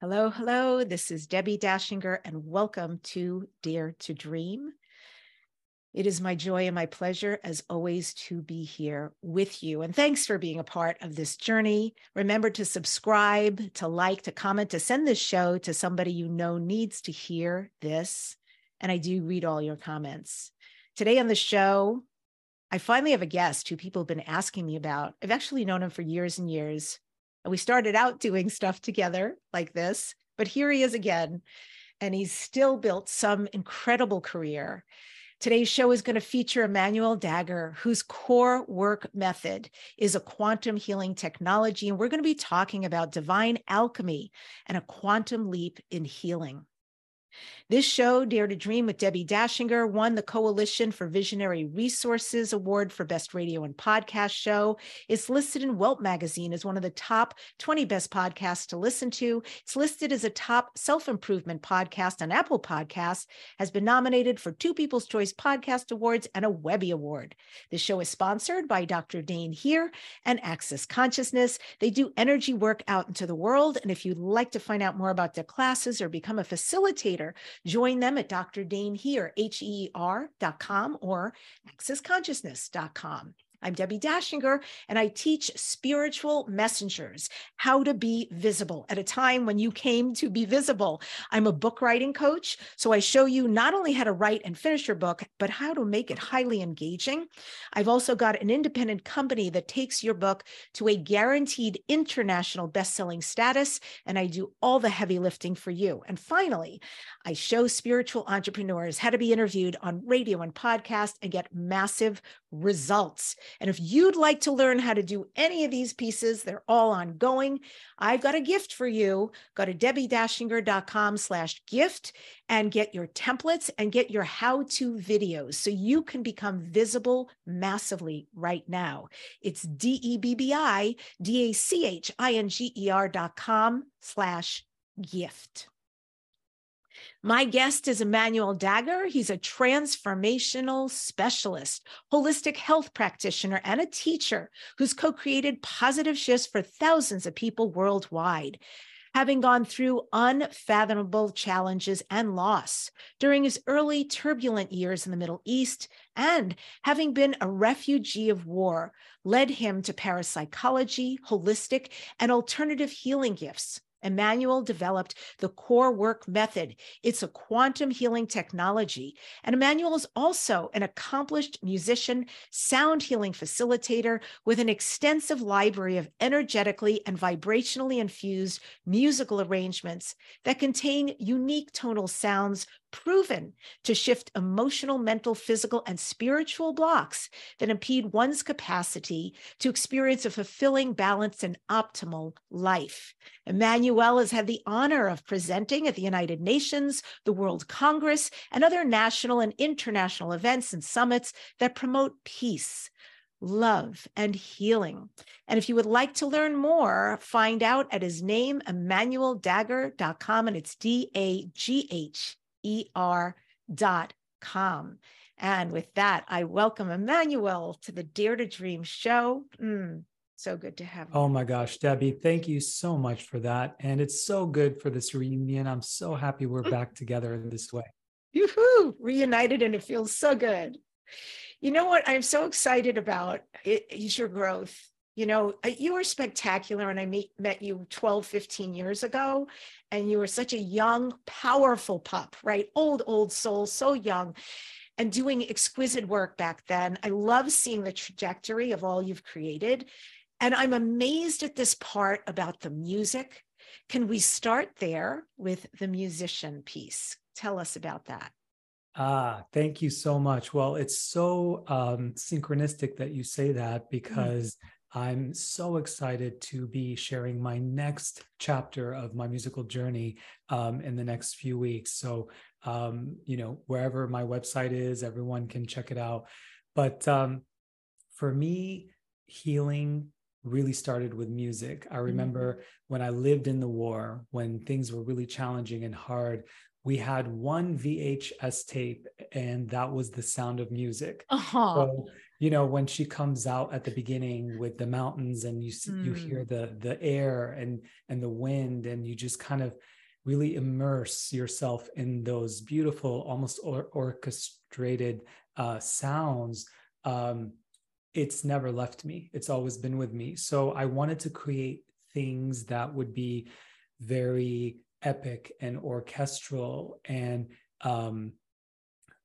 Hello, hello. This is Debbie Dachinger, and welcome to Dare to Dream. It is my joy and my pleasure, as always, to be here with you. And thanks for being a part of this journey. Remember to subscribe, to like, to comment, to send this show to somebody you know needs to hear this. And I do read all your comments. Today on the show, I finally have a guest who people have been asking me about. I've actually known him for years and years. And we started out doing stuff together like this, but here he is again. And he's still built some incredible career. Today's show is going to feature Emmanuel Dagher, whose core work method is a quantum healing technology. And we're going to be talking about divine alchemy and a quantum leap in healing. This show, Dare to Dream with Debbie Dachinger, won the Coalition for Visionary Resources Award for Best Radio and Podcast Show. It's listed in Welt Magazine as one of the top 20 best podcasts to listen to. It's listed as a top self improvement podcast on Apple Podcasts, has been nominated for two People's Choice Podcast Awards and a Webby Award. The show is sponsored by Dr. Dain Heer and Access Consciousness. They do energy work out into the world. And if you'd like to find out more about their classes or become a facilitator, Join them at Dr. Dain Heer, H-E-R.com or accessconsciousness.com. I'm Debbie Dachinger, and I teach spiritual messengers how to be visible at a time when you came to be visible. I'm a book writing coach, so I show you not only how to write and finish your book, but how to make it highly engaging. I've also got an independent company that takes your book to a guaranteed international best-selling status, and I do all the heavy lifting for you. And finally, I show spiritual entrepreneurs how to be interviewed on radio and podcast and get massive results. And if you'd like to learn how to do any of these pieces, they're all ongoing. I've got a gift for you. Go to debbiedachinger.com slash gift and get your templates and get your how-to videos so you can become visible massively right now. It's D-E-B-B-I-D-A-C-H-I-N-G-E-R dot com slash gift. My guest is Emmanuel Dagher. He's a transformational specialist, holistic health practitioner, and a teacher who's co created positive shifts for thousands of people worldwide. Having gone through unfathomable challenges and loss during his early turbulent years in the Middle East, and having been a refugee of war, led him to parapsychology, holistic, and alternative healing gifts Emmanuel developed the core work method. It's a quantum healing technology. And Emmanuel is also an accomplished musician, sound healing facilitator with an extensive library of energetically and vibrationally infused musical arrangements that contain unique tonal sounds proven to shift emotional, mental, physical, and spiritual blocks that impede one's capacity to experience a fulfilling, balanced, and optimal life. Emmanuel has had the honor of presenting at the United Nations, the World Congress, and other national and international events and summits that promote peace, love, and healing. And if you would like to learn more, find out at his name, emmanueldagher.com, and it's D A G H er.com. And with that, I welcome Emmanuel to the Dare to Dream show. Mm, so good to have you. Oh my gosh, Debbie, thank you so much for that. And it's so good for this reunion. I'm so happy we're back together in this way. Yoo-hoo, reunited, and it feels so good. You know what I'm so excited about is your growth. You know, you were spectacular, and I meet, met you 12, 15 years ago and you were such a young, powerful pup, right? Old, old soul, so young, and doing exquisite work back then. I love seeing the trajectory of all you've created. And I'm amazed at this part about the music. Can we start there with the musician piece? Tell us about that. Ah, thank you so much. Well, it's so um, synchronistic that you say that mm. because mm I'm so excited to be sharing my next chapter of my musical journey um, in the next few weeks. So, um, you know, wherever my website is, everyone can check it out. But um, for me, healing really started with music. I remember mm-hmm. when I lived in the war, when things were really challenging and hard, we had one VHS tape, and that was the sound of music. Uh-huh. So you know when she comes out at the beginning with the mountains and you see, mm. you hear mm. the the air and and the wind and you just kind of really immerse yourself in those beautiful almost or- orchestrated uh, sounds um, it's never left me it's always been with me so i wanted to create things that would be very epic and orchestral and um,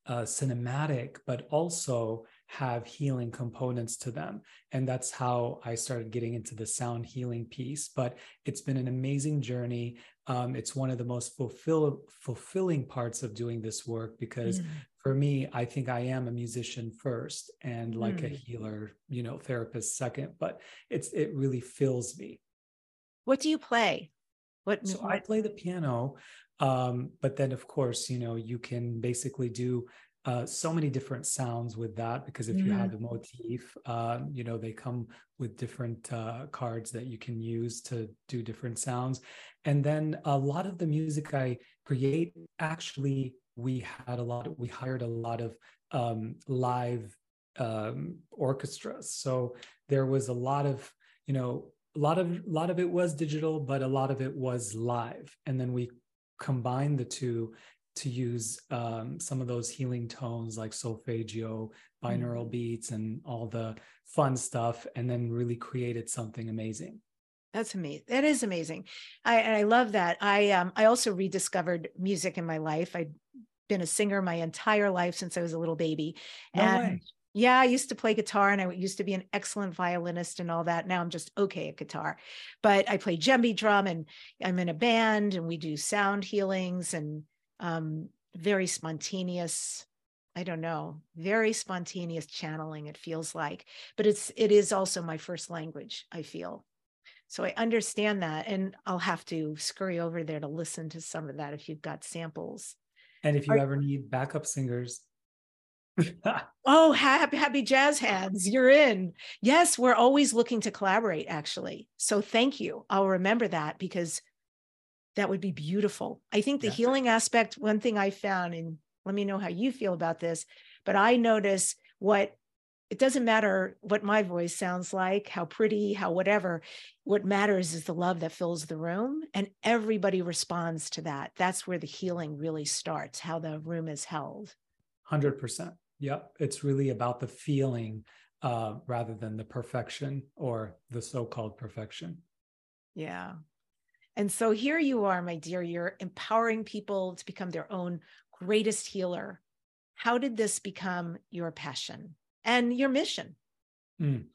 uh, cinematic, but also have healing components to them. And that's how I started getting into the sound healing piece. But it's been an amazing journey. Um, it's one of the most fulfill, fulfilling parts of doing this work because mm. for me, I think I am a musician first and like mm. a healer, you know, therapist second. But it's it really fills me. What do you play? What so I play the piano. Um, but then, of course, you know, you can basically do uh, so many different sounds with that because if mm. you have a motif, uh, you know, they come with different uh, cards that you can use to do different sounds. And then a lot of the music I create, actually, we had a lot, of, we hired a lot of um, live um, orchestras. So there was a lot of, you know, a lot of a lot of it was digital but a lot of it was live and then we combined the two to use um, some of those healing tones like solfeggio, binaural mm-hmm. beats, and all the fun stuff, and then really created something amazing. That's amazing. That is amazing. I and I love that. I um I also rediscovered music in my life. I've been a singer my entire life since I was a little baby. No and way. Yeah, I used to play guitar and I used to be an excellent violinist and all that. Now I'm just okay at guitar. But I play djembe drum and I'm in a band and we do sound healings and um, very spontaneous i don't know very spontaneous channeling it feels like but it's it is also my first language i feel so i understand that and i'll have to scurry over there to listen to some of that if you've got samples and if you Are, ever need backup singers oh, happy, happy jazz hands. You're in. Yes, we're always looking to collaborate, actually. So thank you. I'll remember that because that would be beautiful. I think the healing aspect, one thing I found, and let me know how you feel about this, but I notice what it doesn't matter what my voice sounds like, how pretty, how whatever. What matters is the love that fills the room, and everybody responds to that. That's where the healing really starts, how the room is held. 100%. Yep. It's really about the feeling uh, rather than the perfection or the so called perfection. Yeah. And so here you are, my dear, you're empowering people to become their own greatest healer. How did this become your passion and your mission? Mm.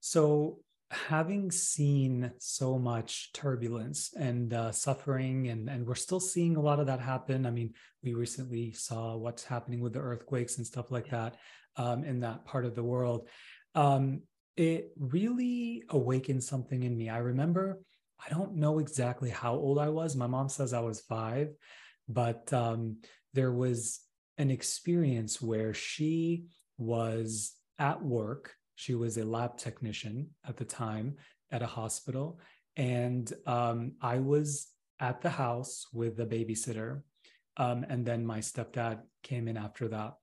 So, having seen so much turbulence and uh, suffering, and, and we're still seeing a lot of that happen. I mean, we recently saw what's happening with the earthquakes and stuff like that um, in that part of the world. Um, it really awakened something in me. I remember I don't know exactly how old I was. My mom says I was five, but um, there was an experience where she was at work. She was a lab technician at the time at a hospital. And um, I was at the house with a babysitter. Um, and then my stepdad came in after that.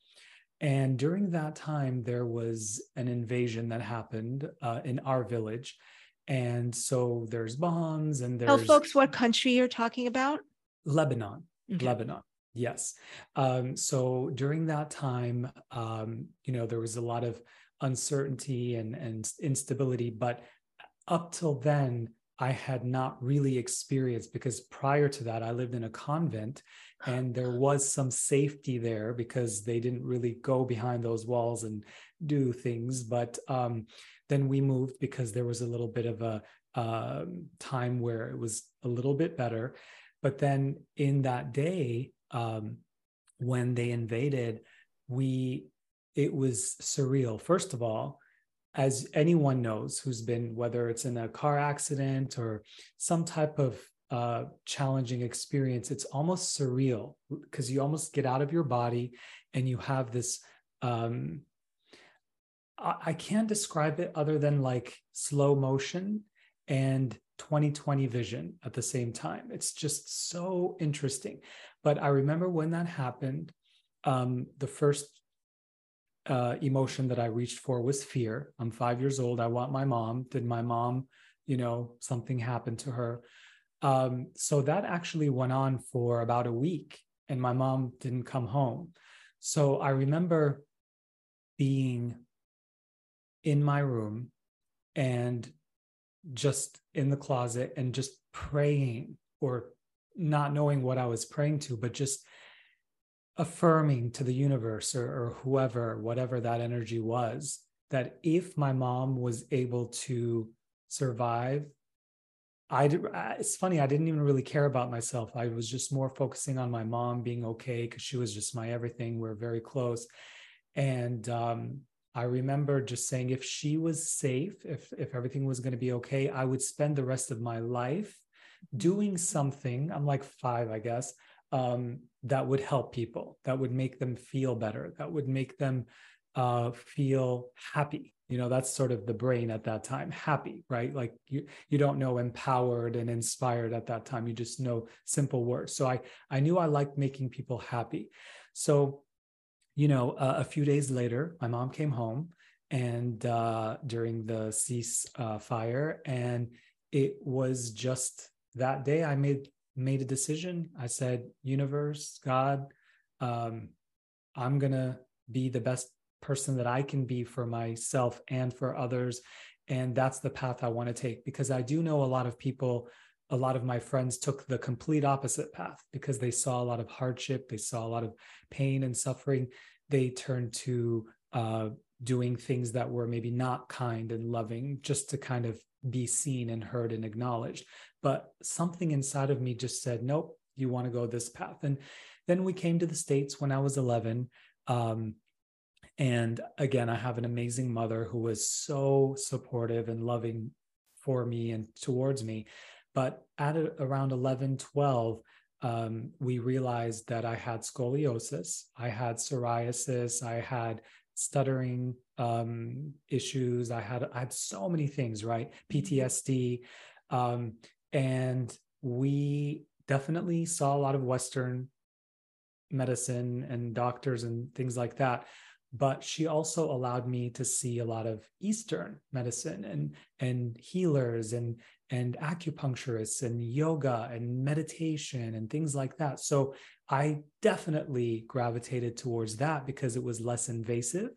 And during that time, there was an invasion that happened uh, in our village and so there's bombs and there's. Tell folks what country you're talking about. Lebanon. Okay. Lebanon. Yes. Um, so during that time, um, you know, there was a lot of uncertainty and, and instability, but up till then, I had not really experienced because prior to that, I lived in a convent and there was some safety there because they didn't really go behind those walls and do things. But um, then we moved because there was a little bit of a uh, time where it was a little bit better. But then in that day, um, when they invaded, we it was surreal. First of all, as anyone knows who's been whether it's in a car accident or some type of uh, challenging experience, it's almost surreal because you almost get out of your body and you have this um, I can't describe it other than like slow motion and 2020 vision at the same time. It's just so interesting. But I remember when that happened, um, the first uh, emotion that I reached for was fear. I'm five years old. I want my mom. Did my mom, you know, something happen to her? Um, so that actually went on for about a week, and my mom didn't come home. So I remember being in my room and just in the closet and just praying or not knowing what I was praying to, but just affirming to the universe or, or whoever, whatever that energy was, that if my mom was able to survive, I it's funny, I didn't even really care about myself. I was just more focusing on my mom being okay because she was just my everything. We're very close. And um, I remember just saying if she was safe, if if everything was going to be okay, I would spend the rest of my life doing something. I'm like five, I guess, um, that would help people, that would make them feel better, that would make them uh, feel happy. You know, that's sort of the brain at that time, happy, right? Like you you don't know empowered and inspired at that time. You just know simple words. So I I knew I liked making people happy. So you know, uh, a few days later, my mom came home and uh, during the cease uh, fire, and it was just that day I made made a decision. I said, "Universe, God, um, I'm gonna be the best person that I can be for myself and for others." And that's the path I want to take because I do know a lot of people a lot of my friends took the complete opposite path because they saw a lot of hardship, they saw a lot of pain and suffering. They turned to uh, doing things that were maybe not kind and loving just to kind of be seen and heard and acknowledged. But something inside of me just said, nope, you want to go this path. And then we came to the States when I was 11. Um, and again, I have an amazing mother who was so supportive and loving for me and towards me. But at around 11, 12, um, we realized that I had scoliosis, I had psoriasis, I had stuttering um, issues, I had I had so many things, right? Mm-hmm. PTSD, um, and we definitely saw a lot of Western medicine and doctors and things like that but she also allowed me to see a lot of eastern medicine and and healers and and acupuncturists and yoga and meditation and things like that. So i definitely gravitated towards that because it was less invasive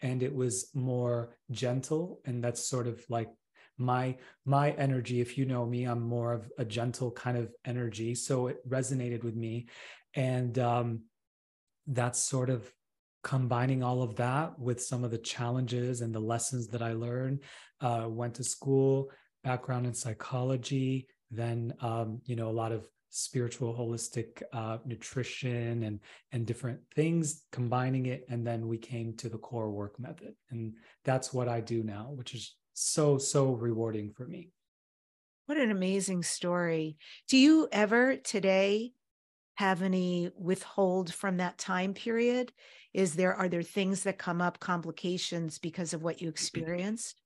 and it was more gentle. And that's sort of like my my energy. If you know me i'm more of a gentle kind of energy. So it resonated with me. And um that's sort of combining all of that with some of the challenges and the lessons that I learned. Uh, went to school, background in psychology, then um, you know a lot of spiritual, holistic uh, nutrition and and different things, combining it, and then we came to the core work method, and that's what I do now, which is so so rewarding for me. What an amazing story! Do you ever today have any withhold from that time period? Is there are there things that come up, complications because of what you mm-hmm. experienced?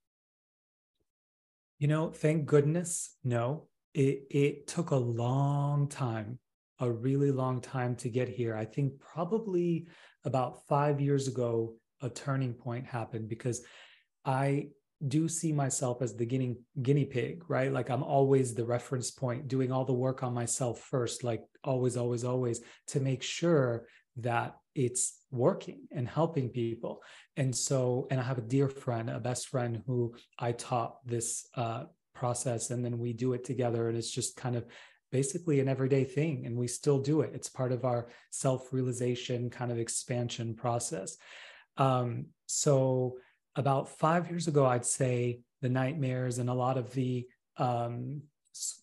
You know, thank goodness, no. It it took a long time, a really long time to get here. I think probably about 5 years ago a turning point happened because I do see myself as the guinea guinea pig right like i'm always the reference point doing all the work on myself first like always always always to make sure that it's working and helping people. And so and i have a dear friend a best friend who i taught this uh, process and then we do it together and it's just kind of basically an everyday thing and we still do it. It's part of our self-realization kind of expansion process. Um, so about five years ago, I'd say the nightmares and a lot of the um,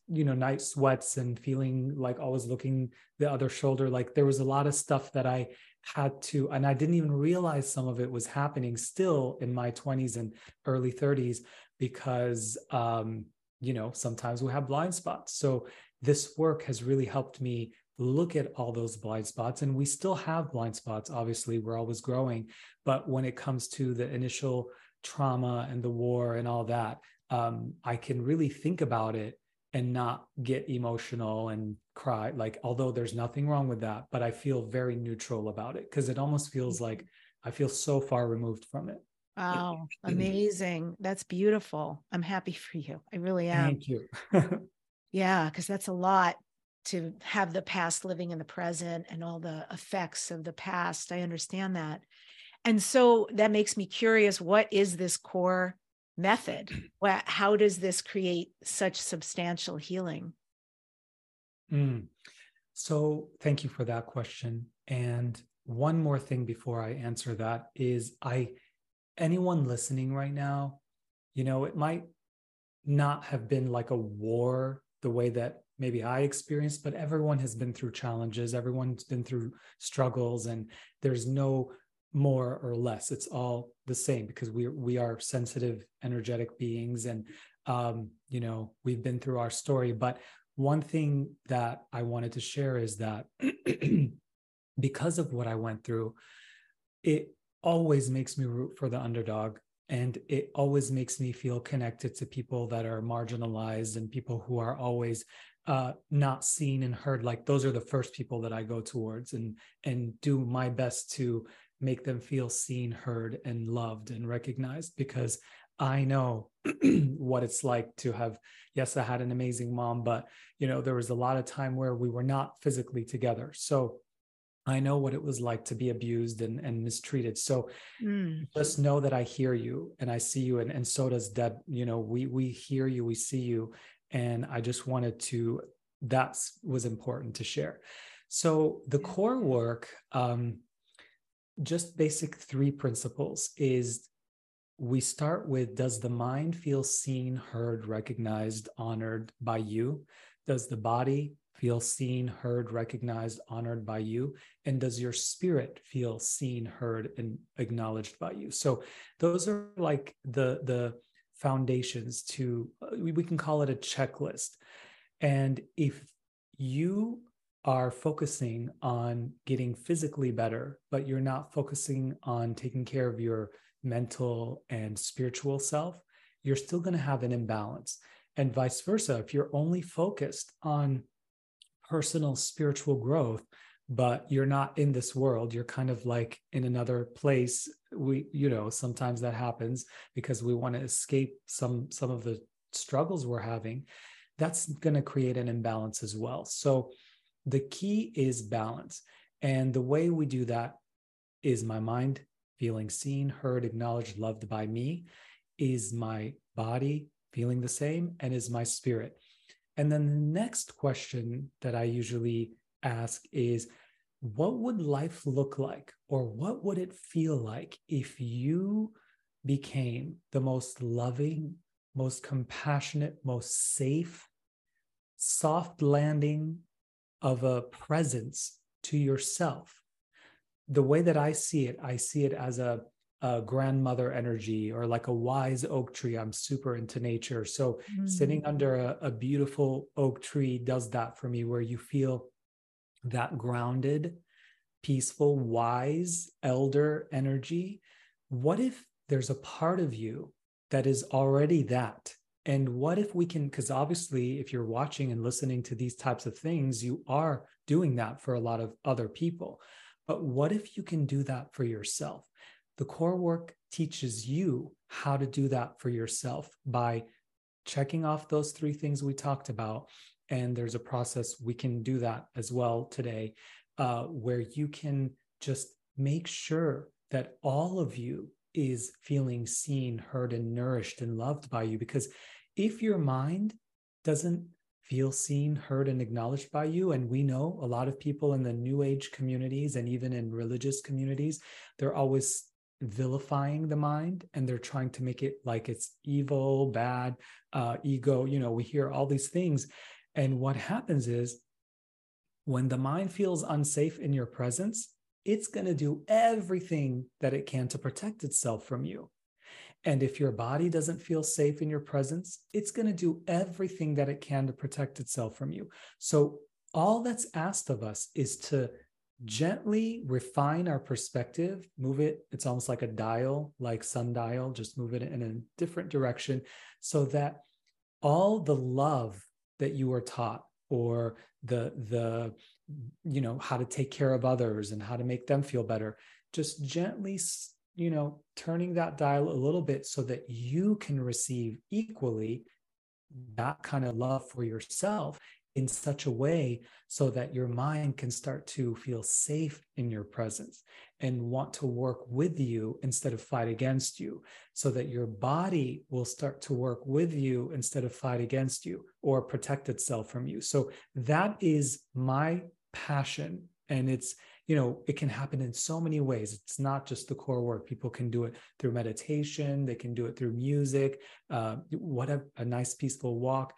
you know night sweats and feeling like always looking the other shoulder like there was a lot of stuff that i had to and i didn't even realize some of it was happening still in my 20s and early 30s because um you know sometimes we have blind spots. So this work has really helped me look at all those blind spots and we still have blind spots obviously we're always growing but when it comes to the initial trauma and the war and all that um, i can really think about it and not get emotional and cry like although there's nothing wrong with that but i feel very neutral about it because it almost feels like mm-hmm. I feel so far removed from it. Wow, amazing. That's beautiful. I'm happy for you. I really am. Thank you. yeah, because that's a lot to have the past living in the present and all the effects of the past. I understand that. And so that makes me curious what is this core method? How does this create such substantial healing? Mm. So, thank you for that question. And one more thing before I answer that is I anyone listening right now, you know, it might not have been like a war the way that maybe I experienced, but everyone has been through challenges, everyone's been through struggles, and there's no more or less. It's all the same because we we are sensitive, energetic beings, and um, you know we've been through our story. But one thing that I wanted to share is that because of what I went through, it always makes me root for the underdog and it always makes me feel connected to people that are marginalized and people who are always uh, not seen and heard like those are the first people that i go towards and and do my best to make them feel seen heard and loved and recognized because i know what it's like to have yes i had an amazing mom but you know there was a lot of time where we were not physically together so I know what it was like to be abused and, and mistreated. So mm. just know that I hear you and I see you and, and so does Deb. You know, we we hear you, we see you. And I just wanted to, that was important to share. So the core work, um, just basic three principles is we start with does the mind feel seen, heard, recognized, honored by you? Does the body feel seen, heard, recognized, honored by you? And does your spirit feel seen, heard, and acknowledged by you? So those are like the the foundations to uh, we can call it a checklist. And if you are focusing on getting physically better, but you're not focusing on taking care of your mental and spiritual self, you're still going to have an imbalance. And vice versa. If you're only focused on personal spiritual growth but you're not in this world you're kind of like in another place we you know sometimes that happens because we want to escape some some of the struggles we're having that's going to create an imbalance as well so the key is balance. And the way we do that is my mind feeling seen heard acknowledged loved by me is my body feeling the same and is my spirit. And then the next question that I usually ask is what would life look like or what would it feel like if you became the most loving, most compassionate, most safe, soft landing of a presence to yourself? The way that I see it, I see it as a a grandmother energy or like a wise oak tree. I'm super into nature. So mm-hmm. sitting under a, a beautiful oak tree does that for me, where you feel that grounded, peaceful, wise elder energy. What if there's a part of you that is already that? And what if we can, because obviously, if you're watching and listening to these types of things, you are doing that for a lot of other people. But what if you can do that for yourself? The core work teaches you how to do that for yourself by checking off those three things we talked about. And there's a process we can do that as well today, uh, where you can just make sure that all of you is feeling seen, heard, and nourished and loved by you. Because if your mind doesn't feel seen, heard, and acknowledged by you. And we know a lot of people in the new age communities and even in religious communities, they're always vilifying the mind and they're trying to make it like it's evil, bad, uh, ego. You know, we hear all these things. And what happens is when the mind feels unsafe in your presence, it's going to do everything that it can to protect itself from you. And if your body doesn't feel safe in your presence, it's going to do everything that it can to protect itself from you. So, all that's asked of us is to gently refine our perspective, move it. It's almost like a dial, like sundial, just move it in a different direction so that all the love that you were taught or the the you know how to take care of others and how to make them feel better just gently, you know, turning that dial a little bit so that you can receive equally that kind of love for yourself in such a way so that your mind can start to feel safe in your presence and want to work with you instead of fight against you so that your body will start to work with you instead of fight against you or protect itself from you. So that is my passion and it's you know it can happen in so many ways. It's not just the core work. People can do it through meditation. They can do it through music uh, what a, a nice peaceful walk.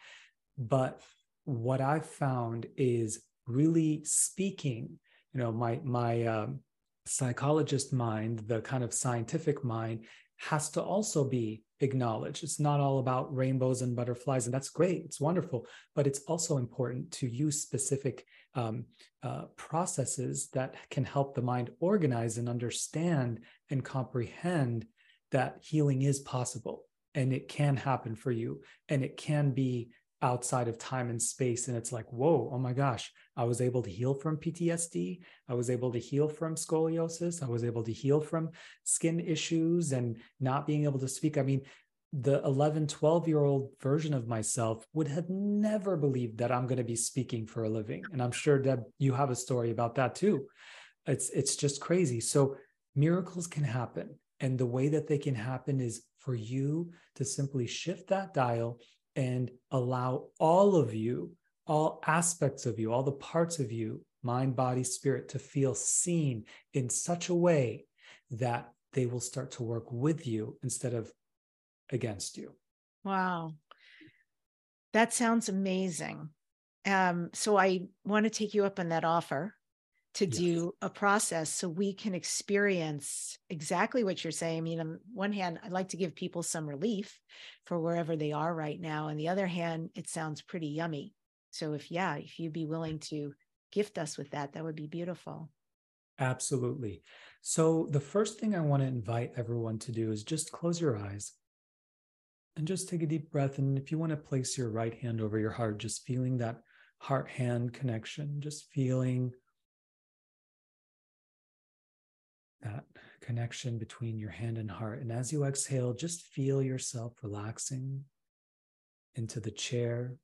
But what i've found is really speaking you know my my um, psychologist mind the kind of scientific mind has to also be acknowledged. It's not all about rainbows and butterflies, and that's great. It's wonderful, but it's also important to use specific um, uh, processes that can help the mind organize and understand and comprehend that healing is possible and it can happen for you and it can be outside of time and space. And it's like whoa oh my gosh i was able to heal from ptsd i was able to heal from scoliosis. I was able to heal from skin issues and not being able to speak. I mean the 11 12 year old version of myself would have never believed that i'm going to be speaking for a living. And i'm sure deb you have a story about that too. It's it's just crazy. So miracles can happen. And the way that they can happen is for you to simply shift that dial and allow all of you, all aspects of you, all the parts of you, mind, body, spirit, to feel seen in such a way that they will start to work with you instead of against you. Wow. That sounds amazing. Um, so I want to take you up on that offer to yes. do a process so we can experience exactly what you're saying. I mean, on one hand, I'd like to give people some relief for wherever they are right now. On the other hand, it sounds pretty yummy. So if yeah, if you'd be willing to gift us with that, that would be beautiful. Absolutely. So the first thing I want to invite everyone to do is just close your eyes and just take a deep breath. And if you want to place your right hand over your heart, just feeling that heart hand connection, just feeling that connection between your hand and heart. And as you exhale, just feel yourself relaxing into the chair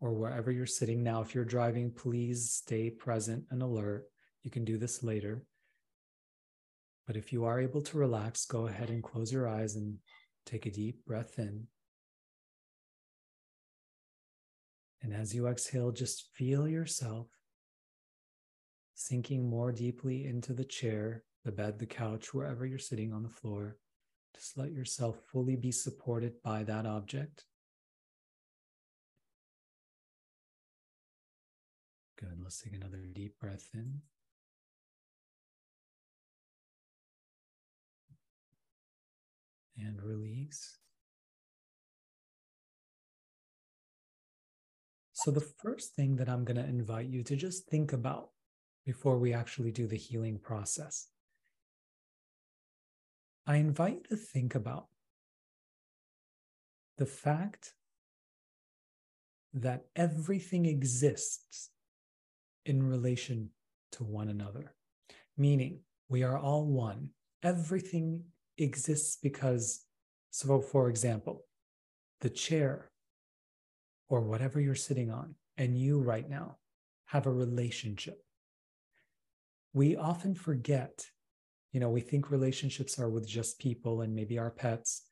or wherever you're sitting. Now, if you're driving, please stay present and alert. You can do this later. But if you are able to relax, go ahead and close your eyes and take a deep breath in. And as you exhale, just feel yourself sinking more deeply into the chair, the bed, the couch, wherever you're sitting on the floor. Just let yourself fully be supported by that object. Good. Let's take another deep breath in. And release. So, the first thing that I'm going to invite you to just think about before we actually do the healing process. I invite you to think about the fact that everything exists in relation to one another, meaning we are all one. Everything exists because, so for example, the chair or whatever you're sitting on and you right now have a relationship. We often forget, you know, we think relationships are with just people and maybe our pets,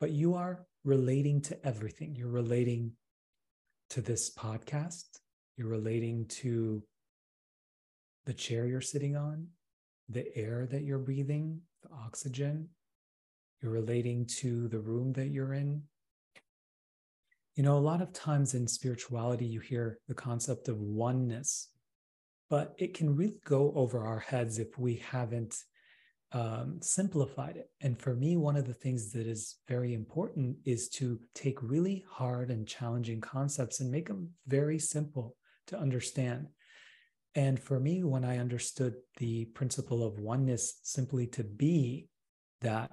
but you are relating to everything. You're relating to this podcast, you're relating to the chair you're sitting on, the air that you're breathing, oxygen. You're relating to the room that you're in. You know, a lot of times in spirituality, you hear the concept of oneness, but it can really go over our heads if we haven't um, simplified it. And for me, one of the things that is very important is to take really hard and challenging concepts and make them very simple to understand. And for me, when I understood the principle of oneness simply to be that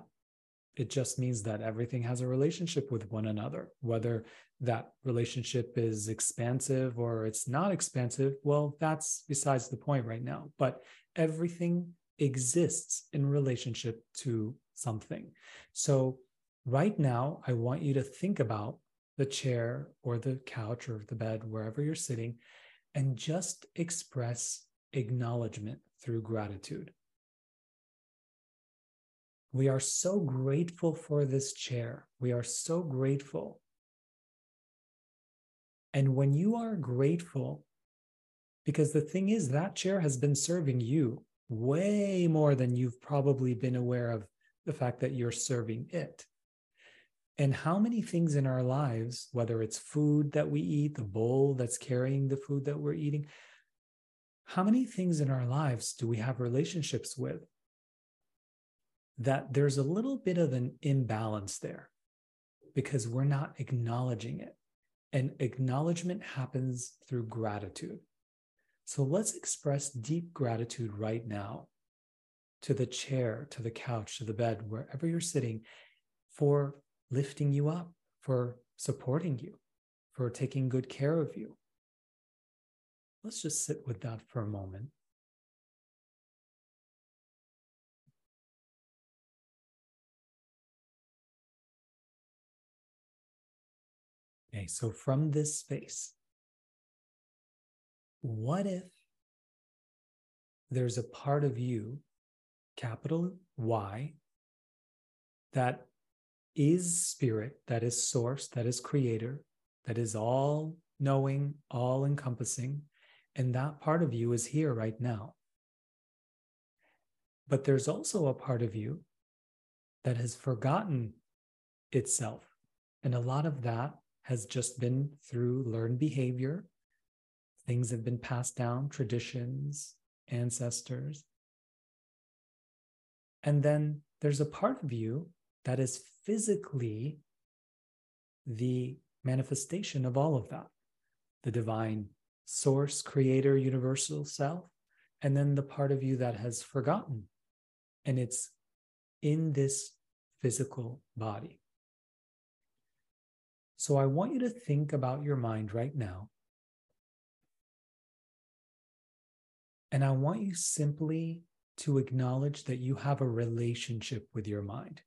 it just means that everything has a relationship with one another, whether that relationship is expansive or it's not expansive. Well, that's besides the point right now. But everything exists in relationship to something. So, right now, I want you to think about the chair or the couch or the bed, wherever you're sitting, and just express acknowledgement through gratitude. We are so grateful for this chair. We are so grateful. And when you are grateful, because the thing is, that chair has been serving you way more than you've probably been aware of the fact that you're serving it. And how many things in our lives, whether it's food that we eat, the bowl that's carrying the food that we're eating, how many things in our lives do we have relationships with that there's a little bit of an imbalance there because we're not acknowledging it? And acknowledgement happens through gratitude. So let's express deep gratitude right now to the chair, to the couch, to the bed, wherever you're sitting, for lifting you up, for supporting you, for taking good care of you. Let's just sit with that for a moment. Okay, so from this space, what if there's a part of you, capital Y, that is spirit, that is source, that is creator, that is all knowing, all encompassing. And that part of you is here right now. But there's also a part of you that has forgotten itself. And a lot of that has just been through learned behavior. Things have been passed down, traditions, ancestors. And then there's a part of you that is physically the manifestation of all of that the divine source, creator, universal self, and then the part of you that has forgotten. And it's in this physical body. So I want you to think about your mind right now. And I want you simply to acknowledge that you have a relationship with your mind.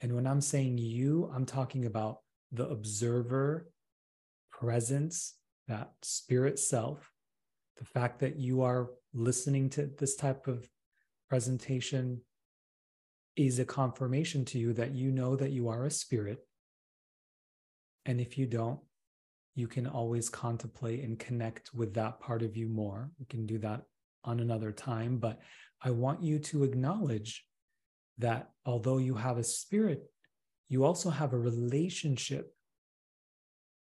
And when I'm saying you, I'm talking about the observer presence, that spirit self, the fact that you are listening to this type of presentation is a confirmation to you that you know that you are a spirit. And if you don't, you can always contemplate and connect with that part of you more. We can do that on another time, but I want you to acknowledge that although you have a spirit, you also have a relationship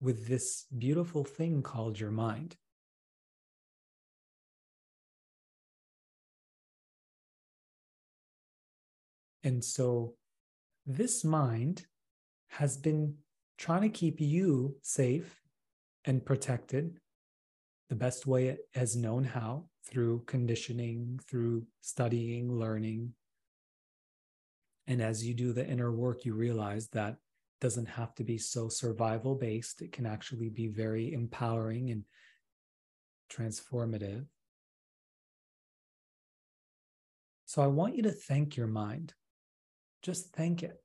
with this beautiful thing called your mind. And so this mind has been trying to keep you safe and protected the best way it has known how through conditioning, through studying, learning, and as you do the inner work, you realize that doesn't have to be so survival based. It can actually be very empowering and transformative. So I want you to thank your mind. Just thank it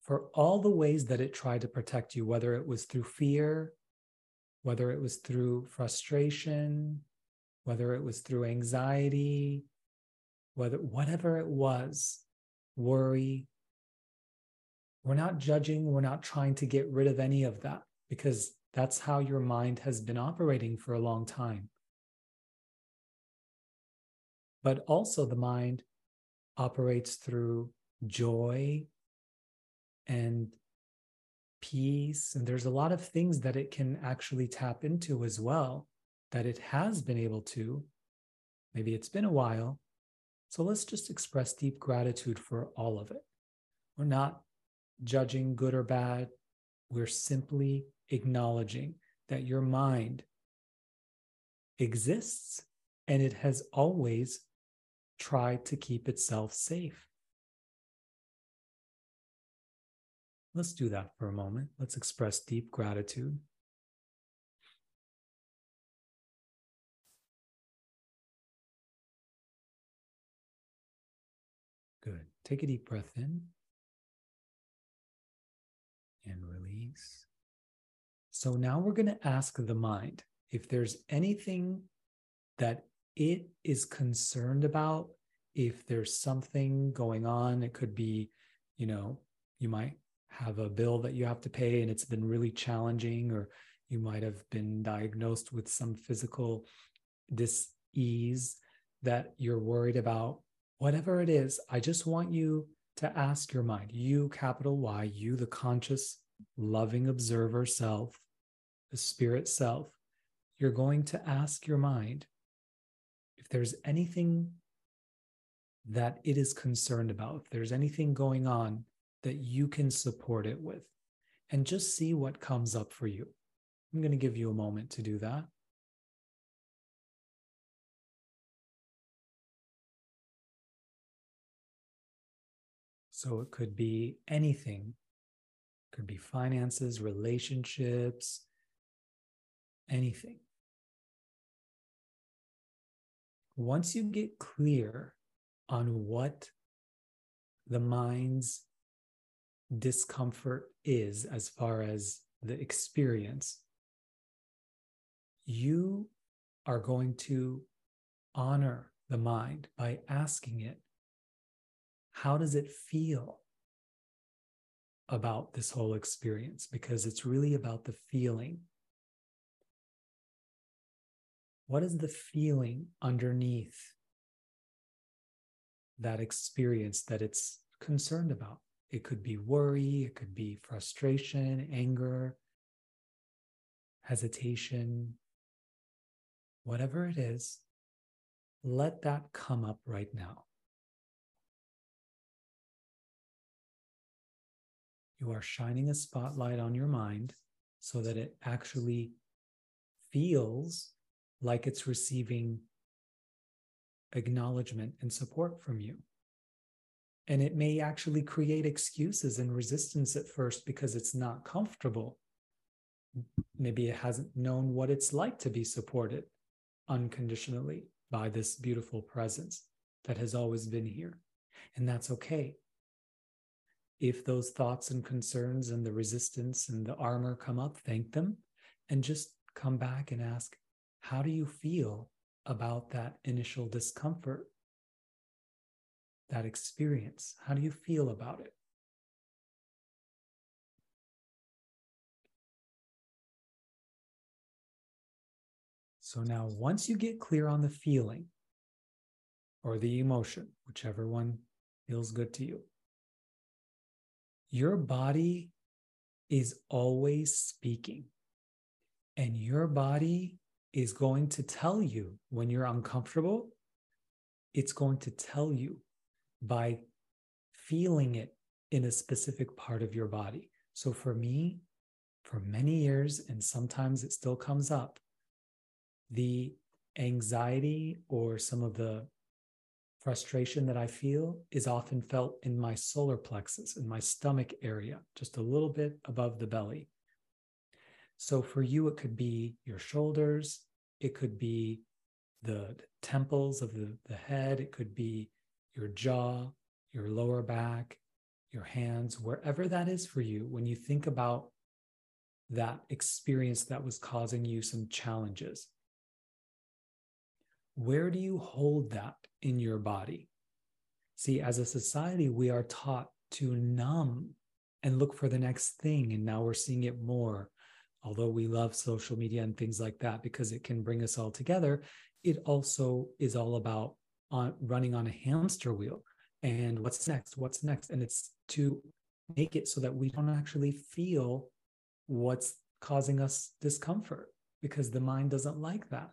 for all the ways that it tried to protect you, whether it was through fear, whether it was through frustration, whether it was through anxiety, whether whatever it was worry. We're not judging, we're not trying to get rid of any of that because that's how your mind has been operating for a long time. But also, the mind operates through joy and peace. And there's a lot of things that it can actually tap into as well that it has been able to. Maybe it's been a while, so let's just express deep gratitude for all of it. We're not judging good or bad. We're simply acknowledging that your mind exists and it has always tried to keep itself safe. Let's do that for a moment. Let's express deep gratitude. Take a deep breath in and release. So now we're going to ask the mind if there's anything that it is concerned about, if there's something going on, it could be, you know, you might have a bill that you have to pay and it's been really challenging, or you might have been diagnosed with some physical dis-ease that you're worried about. Whatever it is, I just want you to ask your mind, you, capital Y, you, the conscious, loving observer self, the spirit self, you're going to ask your mind if there's anything that it is concerned about, if there's anything going on that you can support it with, and just see what comes up for you. I'm going to give you a moment to do that. So it could be anything. It could be finances, relationships, anything. Once you get clear on what the mind's discomfort is as far as the experience, you are going to honor the mind by asking it how does it feel about this whole experience? Because it's really about the feeling. What is the feeling underneath that experience that it's concerned about? It could be worry, it could be frustration, anger, hesitation, whatever it is, let that come up right now. You are shining a spotlight on your mind so that it actually feels like it's receiving acknowledgement and support from you. And it may actually create excuses and resistance at first because it's not comfortable. Maybe it hasn't known what it's like to be supported unconditionally by this beautiful presence that has always been here. And that's okay if those thoughts and concerns and the resistance and the armor come up, thank them and just come back and ask, how do you feel about that initial discomfort, that experience? How do you feel about it? So now, once you get clear on the feeling or the emotion, whichever one feels good to you, your body is always speaking, and your body is going to tell you when you're uncomfortable. It's going to tell you by feeling it in a specific part of your body. So for me, for many years, and sometimes it still comes up, the anxiety or some of the frustration that I feel is often felt in my solar plexus, in my stomach area, just a little bit above the belly. So for you, it could be your shoulders, it could be the temples of the, the head, it could be your jaw, your lower back, your hands, wherever that is for you. When you think about that experience that was causing you some challenges, where do you hold that in your body? See, as a society, we are taught to numb and look for the next thing. And now we're seeing it more. Although we love social media and things like that because it can bring us all together, it also is all about on running on a hamster wheel. And what's next? What's next? And it's to make it so that we don't actually feel what's causing us discomfort because the mind doesn't like that.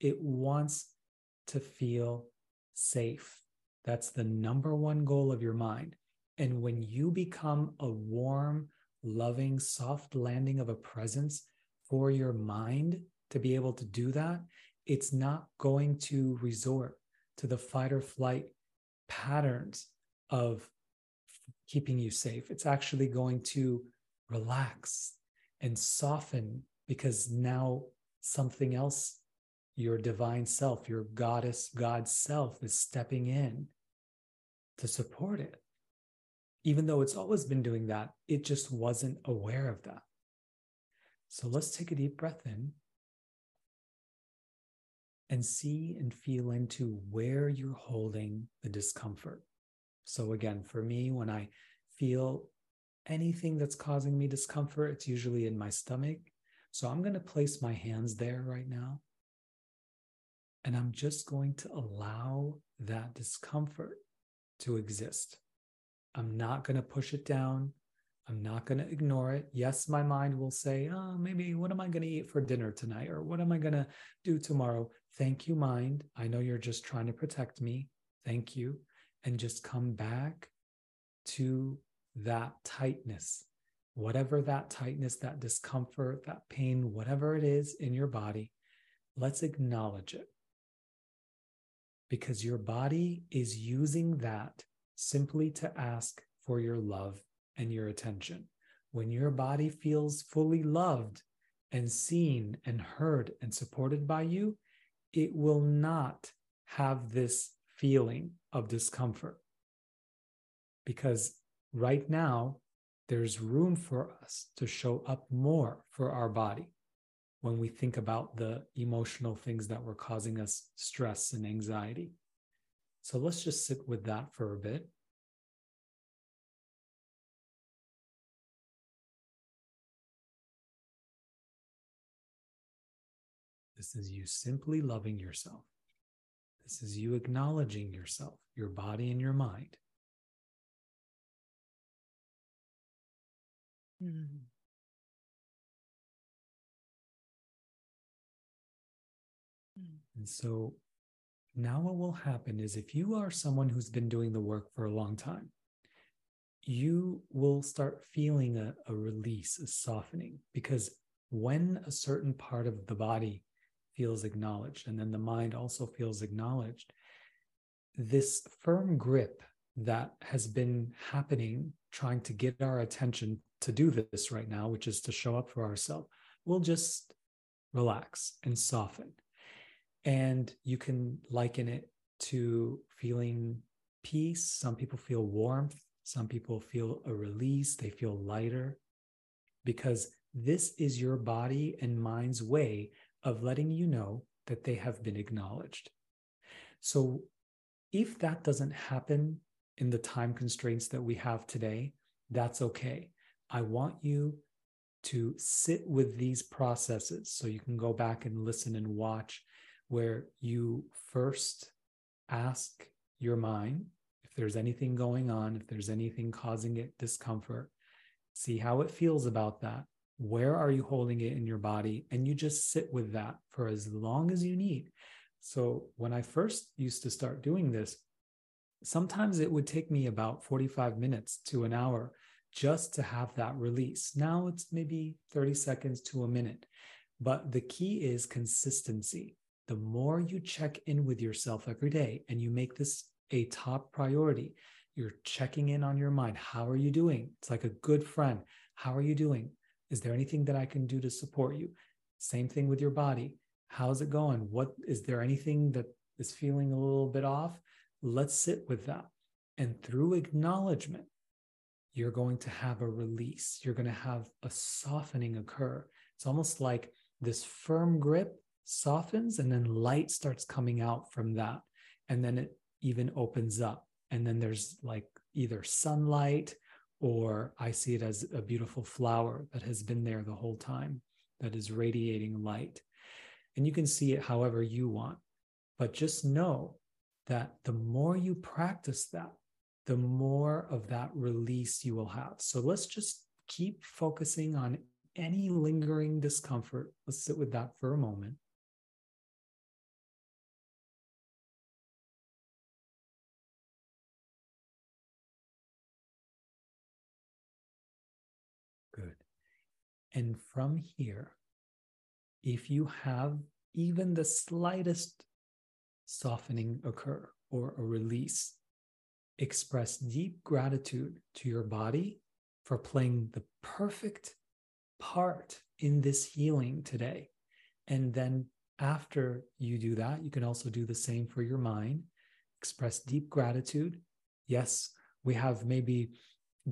It wants to feel safe. That's the number one goal of your mind. And when you become a warm, loving, soft landing of a presence for your mind to be able to do that, it's not going to resort to the fight or flight patterns of keeping you safe. It's actually going to relax and soften because now something else your divine self, your goddess, God self is stepping in to support it. even though it's always been doing that, it just wasn't aware of that. So let's take a deep breath in and see and feel into where you're holding the discomfort. So, again, for me, when I feel anything that's causing me discomfort, it's usually in my stomach. So, I'm going to place my hands there right now. And I'm just going to allow that discomfort to exist. I'm not going to push it down. I'm not going to ignore it. Yes, my mind will say, oh, maybe what am I going to eat for dinner tonight? Or what am I going to do tomorrow? Thank you, mind. I know you're just trying to protect me. Thank you. And just come back to that tightness, whatever that tightness, that discomfort, that pain, whatever it is in your body, let's acknowledge it. Because your body is using that simply to ask for your love and your attention. When your body feels fully loved and seen and heard and supported by you, it will not have this feeling of discomfort. Because right now, there's room for us to show up more for our body when we think about the emotional things that were causing us stress and anxiety. So let's just sit with that for a bit. This is you simply loving yourself. This is you acknowledging yourself, your body and your mind. Mm. And so now what will happen is if you are someone who's been doing the work for a long time, you will start feeling a, a release, a softening, because when a certain part of the body feels acknowledged, and then the mind also feels acknowledged. This firm grip that has been happening, trying to get our attention to do this right now, which is to show up for ourselves, will just relax and soften. And you can liken it to feeling peace. Some people feel warmth, some people feel a release, they feel lighter, because this is your body and mind's way of letting you know that they have been acknowledged. So, if that doesn't happen in the time constraints that we have today, that's okay. I want you to sit with these processes so you can go back and listen and watch where you first ask your mind if there's anything going on, if there's anything causing it discomfort, see how it feels about that. Where are you holding it in your body? And you just sit with that for as long as you need. So, when I first used to start doing this, sometimes it would take me about 45 minutes to an hour just to have that release. Now it's maybe 30 seconds to a minute. But the key is consistency. The more you check in with yourself every day and you make this a top priority, you're checking in on your mind. How are you doing? It's like a good friend. How are you doing? Is there anything that I can do to support you? Same thing with your body. How's it going? What is there anything that is feeling a little bit off? Let's sit with that. And through acknowledgement, you're going to have a release. You're going to have a softening occur. It's almost like this firm grip softens and then light starts coming out from that. And then it even opens up. And then there's like either sunlight or I see it as a beautiful flower that has been there the whole time, that is radiating light. And you can see it however you want. But just know that the more you practice that, the more of that release you will have. So let's just keep focusing on any lingering discomfort. Let's sit with that for a moment. And from here, if you have even the slightest softening occur or a release, express deep gratitude to your body for playing the perfect part in this healing today. And then after you do that, you can also do the same for your mind. Express deep gratitude. Yes, we have maybe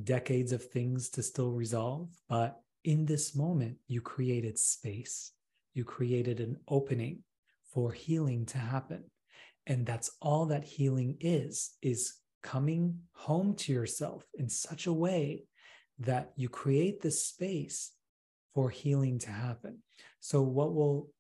decades of things to still resolve, but in this moment, you created space, you created an opening for healing to happen. And that's all that healing is, is coming home to yourself in such a way that you create the space for healing to happen. So what will,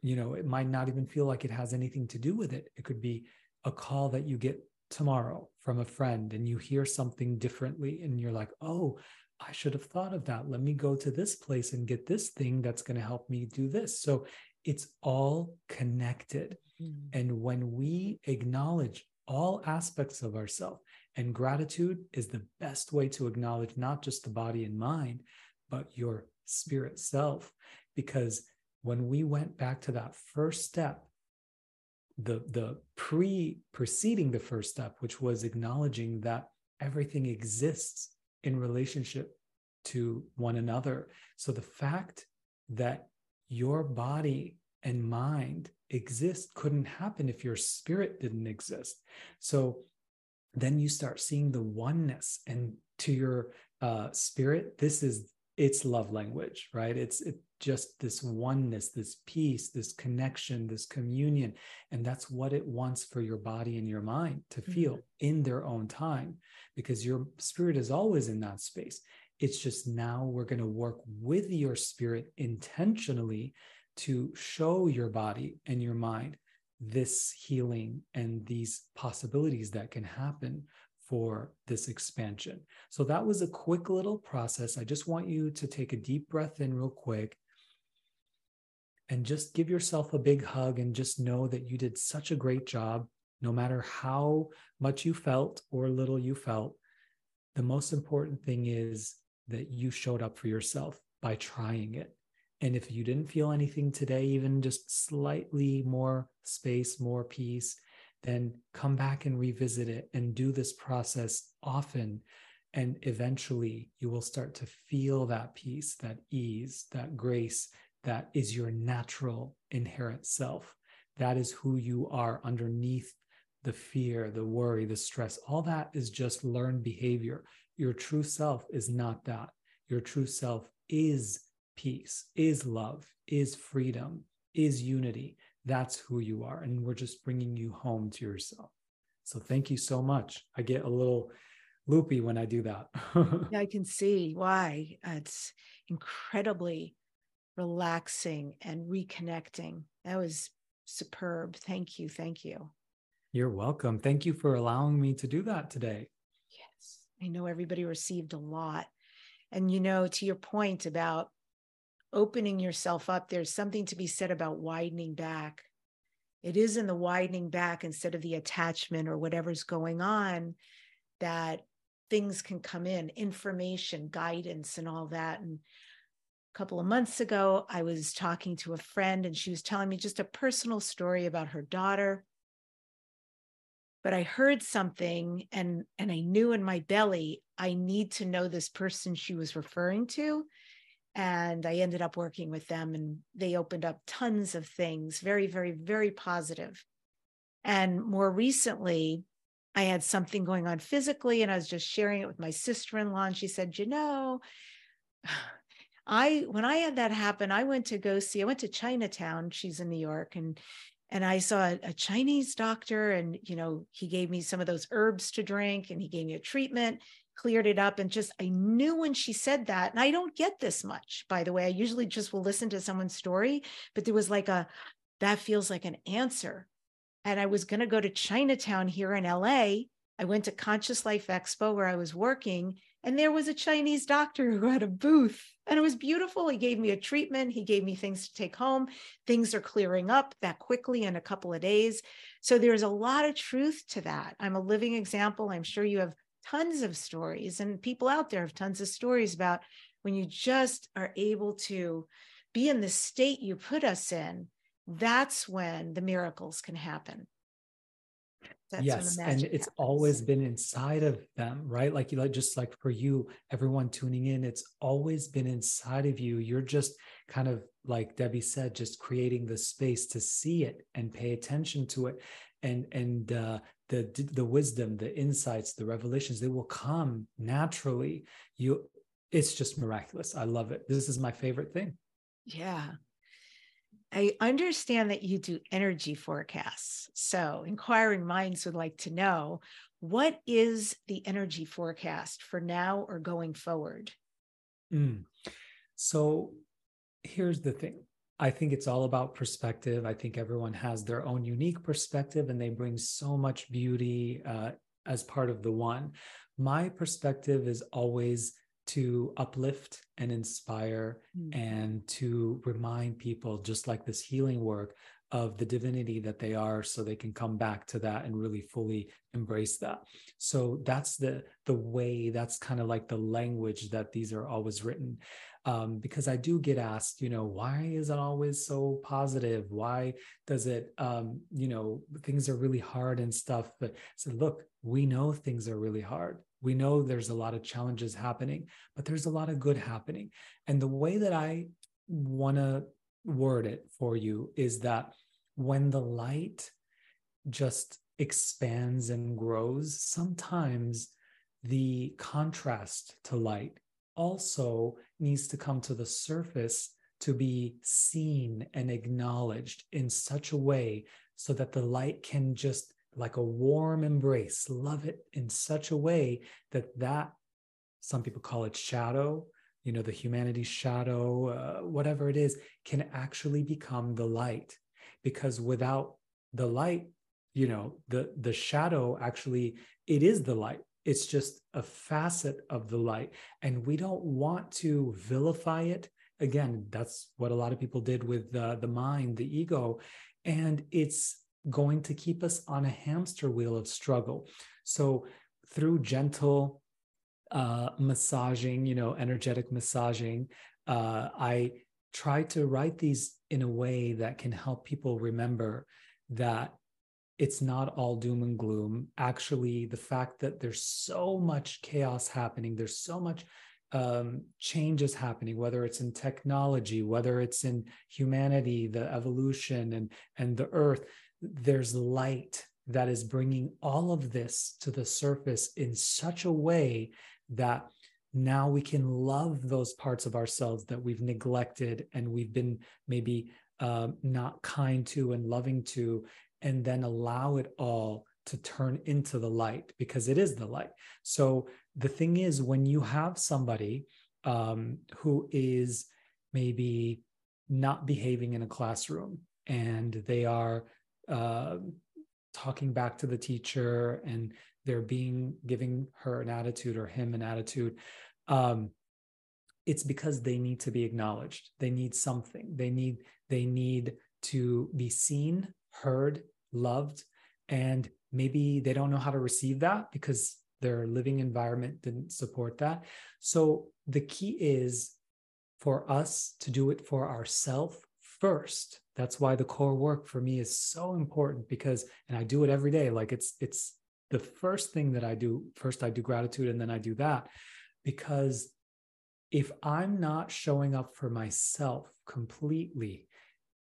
you know, it might not even feel like it has anything to do with it. It could be a call that you get tomorrow from a friend and you hear something differently and you're like, oh, I should have thought of that. Let me go to this place and get this thing that's going to help me do this. So it's all connected. Mm-hmm. And when we acknowledge all aspects of ourselves, and gratitude is the best way to acknowledge not just the body and mind, but your spirit self. Because when we went back to that first step, the, the pre preceding the first step, which was acknowledging that everything exists in relationship to one another. So the fact that your body and mind exist couldn't happen if your spirit didn't exist. So then you start seeing the oneness and to your uh, spirit, this is its love language, right? It's it just this oneness, this peace, this connection, this communion. And that's what it wants for your body and your mind to feel mm-hmm. in their own time, because your spirit is always in that space. It's just now we're going to work with your spirit intentionally to show your body and your mind this healing and these possibilities that can happen for this expansion. So that was a quick little process. I just want you to take a deep breath in real quick and just give yourself a big hug and just know that you did such a great job no matter how much you felt or little you felt. The most important thing is that you showed up for yourself by trying it. And if you didn't feel anything today, even just slightly more space, more peace, then come back and revisit it and do this process often. And eventually you will start to feel that peace, that ease, that grace that is your natural inherent self. That is who you are underneath the fear, the worry, the stress. All that is just learned behavior. Your true self is not that. Your true self is peace, is love, is freedom, is unity. That's who you are. And we're just bringing you home to yourself. So thank you so much. I get a little loopy when I do that. yeah, I can see why. It's incredibly relaxing and reconnecting. That was superb. Thank you. Thank you. You're welcome. Thank you for allowing me to do that today. Yes. I know everybody received a lot. And, you know, to your point about opening yourself up, there's something to be said about widening back. It is in the widening back instead of the attachment or whatever's going on that things can come in, information, guidance, and all that. And couple of months ago, I was talking to a friend and she was telling me just a personal story about her daughter. But I heard something and, and I knew in my belly, I need to know this person she was referring to and I ended up working with them and they opened up tons of things, very, very, very positive. And more recently, I had something going on physically and I was just sharing it with my sister-in-law and she said, "You know, I when I had that happen, I went to go see I went to Chinatown, she's in New York and and I saw a, a Chinese doctor and you know, he gave me some of those herbs to drink and he gave me a treatment cleared it up and just I knew when she said that and I don't get this much by the way I usually just will listen to someone's story but there was like a that feels like an answer and I was going to go to Chinatown here in LA I went to Conscious Life Expo where I was working and there was a Chinese doctor who had a booth and it was beautiful. He gave me a treatment. He gave me things to take home. Things are clearing up that quickly in a couple of days. So there's a lot of truth to that. I'm a living example. I'm sure you have tons of stories, and people out there have tons of stories about when you just are able to be in the state you put us in, that's when the miracles can happen. That's yes, and it's happens. always been inside of them, right? Like you like just like for you, everyone tuning in, it's always been inside of you. You're just kind of like Debbie said, just creating the space to see it and pay attention to it and and uh, the the wisdom the insights the revelations they will come naturally you it's just miraculous i love it this is my favorite thing yeah I understand that you do energy forecasts. So, inquiring minds would like to know what is the energy forecast for now or going forward? Mm. So, here's the thing I think it's all about perspective. I think everyone has their own unique perspective and they bring so much beauty uh, as part of the one. My perspective is always to uplift and inspire mm. and to remind people, just like this healing work, of the divinity that they are so they can come back to that and really fully embrace that so that's the the way that's kind of like the language that these are always written um, because I do get asked, you know, why is it always so positive? Why does it, um, you know, things are really hard and stuff? But I said, look, we know things are really hard. We know there's a lot of challenges happening, but there's a lot of good happening. And the way that I want to word it for you is that when the light just expands and grows, sometimes the contrast to light also needs to come to the surface to be seen and acknowledged in such a way so that the light can just like a warm embrace love it in such a way that that some people call it shadow you know the humanity shadow uh, whatever it is can actually become the light because without the light you know the the shadow actually it is the light it's just a facet of the light. And we don't want to vilify it. Again, that's what a lot of people did with the, the mind, the ego. And it's going to keep us on a hamster wheel of struggle. So, through gentle uh, massaging, you know, energetic massaging, uh, I try to write these in a way that can help people remember that it's not all doom and gloom. Actually, the fact that there's so much chaos happening, there's so much um, changes happening, whether it's in technology, whether it's in humanity, the evolution, and and the earth. There's light that is bringing all of this to the surface in such a way that now we can love those parts of ourselves that we've neglected and we've been maybe uh, not kind to and loving to and then allow it all to turn into the light because it is the light. So the thing is, when you have somebody um, who is maybe not behaving in a classroom and they are uh, talking back to the teacher and they're being giving her an attitude or him an attitude um, it's because they need to be acknowledged they need something they need they need to be seen heard, loved, and maybe they don't know how to receive that because their living environment didn't support that. So the key is for us to do it for ourselves first. That's why the core work for me is so important because and I do it every day like it's it's the first thing that I do first I do gratitude and then I do that because if I'm not showing up for myself completely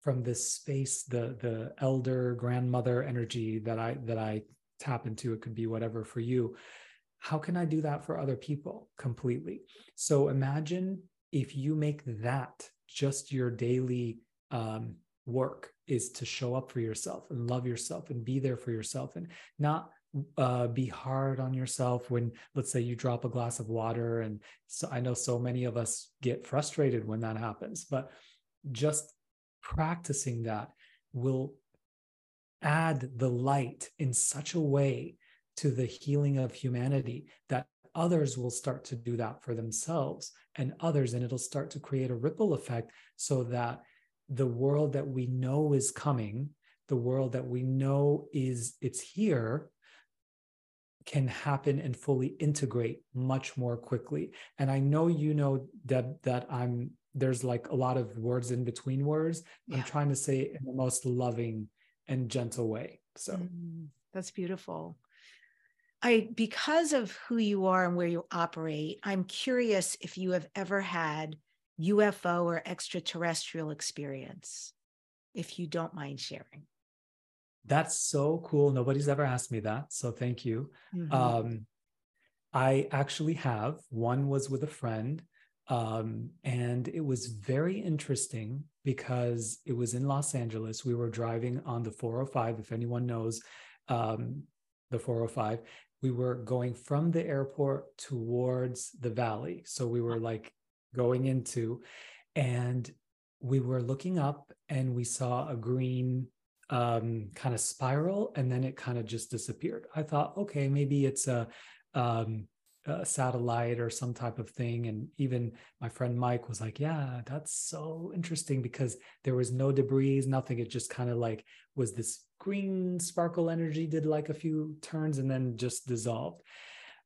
from this space the the elder grandmother energy that i that i tap into it could be whatever for you how can i do that for other people completely so imagine if you make that just your daily um, work is to show up for yourself and love yourself and be there for yourself and not uh, be hard on yourself when let's say you drop a glass of water and so i know so many of us get frustrated when that happens but just practicing that will add the light in such a way to the healing of humanity that others will start to do that for themselves and others and it'll start to create a ripple effect so that the world that we know is coming the world that we know is it's here can happen and fully integrate much more quickly and i know you know deb that i'm there's like a lot of words in between words. Yeah. I'm trying to say it in the most loving and gentle way. So mm, that's beautiful. I because of who you are and where you operate, I'm curious if you have ever had UFO or extraterrestrial experience, if you don't mind sharing. that's so cool. Nobody's ever asked me that. So thank you. Mm-hmm. Um, I actually have. One was with a friend. Um, and it was very interesting because it was in Los Angeles. We were driving on the 405, if anyone knows um, the 405. We were going from the airport towards the valley. So we were like going into, and we were looking up and we saw a green um, kind of spiral and then it kind of just disappeared. I thought, okay, maybe it's a, um, a satellite or some type of thing. And even my friend Mike was like, yeah, that's so interesting because there was no debris, nothing. It just kind of like was this green sparkle energy, did like a few turns and then just dissolved.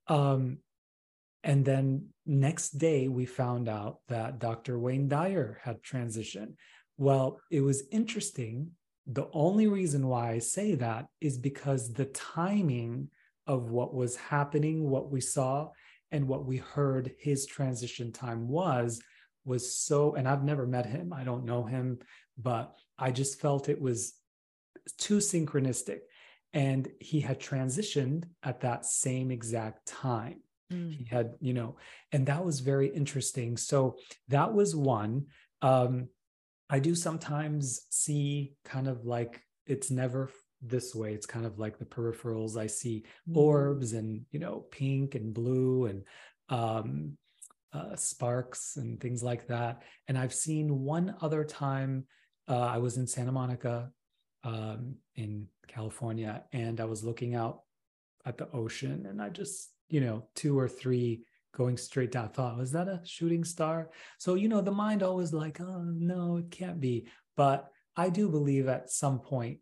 Um, and then next day, we found out that Dr. Wayne Dyer had transitioned. Well, it was interesting. The only reason why I say that is because the timing of what was happening, what we saw, and what we heard his transition time was, was so, and I've never met him, I don't know him, but I just felt it was too synchronistic. And he had transitioned at that same exact time. Mm. He had, you know, and that was very interesting. So that was one. Um, I do sometimes see kind of like it's never this way. It's kind of like the peripherals. I see mm. orbs and, you know, pink and blue and um, uh, sparks and things like that. And I've seen one other time uh, I was in Santa Monica um, in California and I was looking out at the ocean and I just you know, two or three going straight down. Thought, was that a shooting star? So, you know, the mind always like, oh, no, it can't be. But I do believe at some point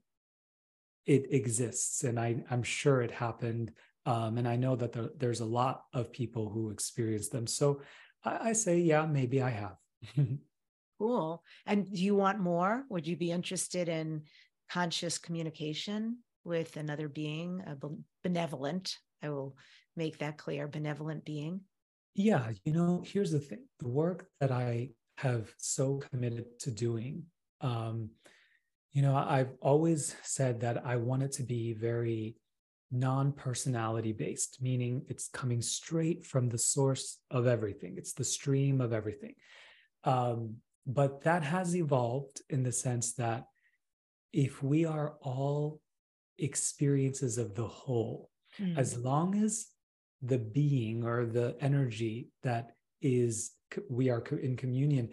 it exists. And I, I'm sure it happened. Um, and I know that there, there's a lot of people who experience them. So I, I say, yeah, maybe I have. cool. And do you want more? Would you be interested in conscious communication with another being, a benevolent? I will make that clear benevolent being yeah you know here's the thing the work that i have so committed to doing um you know i've always said that i want it to be very non-personality based meaning it's coming straight from the source of everything it's the stream of everything um, but that has evolved in the sense that if we are all experiences of the whole mm. as long as the being or the energy that is we are in communion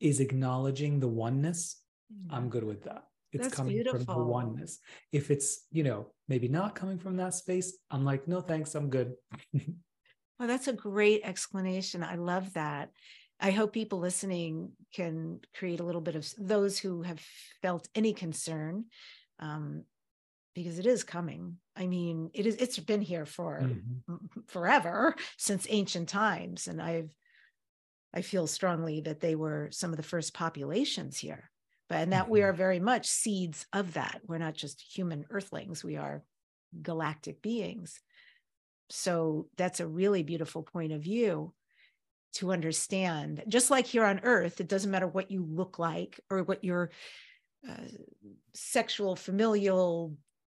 is acknowledging the oneness mm-hmm. i'm good with that. It's That's coming beautiful. from the oneness. If it's you know maybe not coming from that space i'm like no thanks i'm good. Well that's a great explanation. I love that. I hope people listening can create a little bit of those who have felt any concern um, because it is coming. I mean, it is it's been here for mm-hmm. forever since ancient times and I've I feel strongly that they were some of the first populations here. But and that mm-hmm. we are very much seeds of that. We're not just human earthlings, we are galactic beings. So that's a really beautiful point of view to understand. Just like here on earth, it doesn't matter what you look like or what your uh, sexual, familial,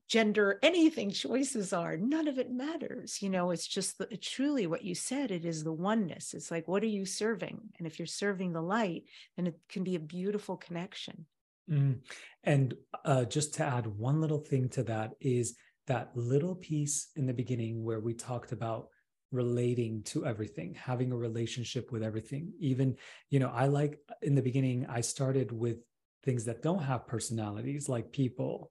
gender anything choices are none of it matters you know it's just the, truly what you said it is the oneness it's like what are you serving? And if you're serving the light then it can be a beautiful connection. Mm. and uh, just to add one little thing to that is that little piece in the beginning where we talked about relating to everything having a relationship with everything. Even you know i like in the beginning i started with things that don't have personalities like people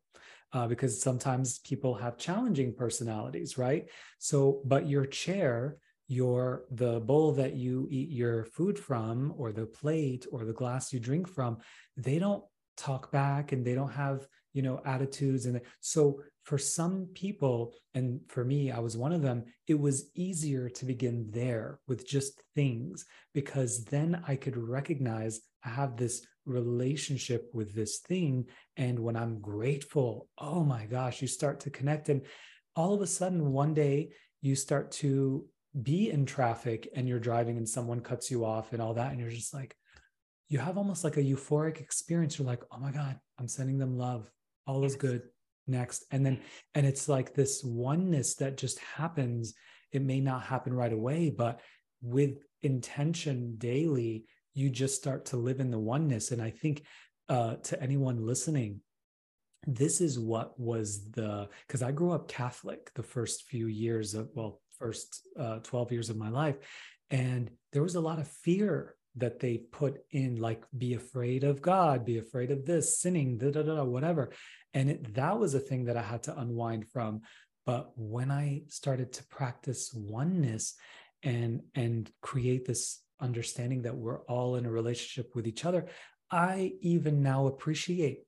uh, because sometimes people have challenging personalities, right? So, but your chair, your the bowl that you eat your food from, or the plate, or the glass you drink from, they don't talk back and they don't have you know attitudes and so for some people and for me i was one of them it was easier to begin there with just things because then i could recognize i have this relationship with this thing. And when I'm grateful, oh my gosh, you start to connect. And all of a sudden, one day, you start to be in traffic and you're driving and someone cuts you off and all that. And you're just like, you have almost like a euphoric experience. You're like, oh my God, I'm sending them love. All is good. next and then and it's like this oneness that just happens it may not happen right away but with intention daily you just start to live in the oneness. And i think uh, to anyone listening this is what was the because i grew up catholic the first few years of well first uh, 12 years of my life. And there was a lot of fear that they put in like be afraid of god be afraid of this sinning da, da, da, whatever. And it, that was a thing that i had to unwind from. But when i started to practice oneness and and create this understanding that we're all in a relationship with each other i even now appreciate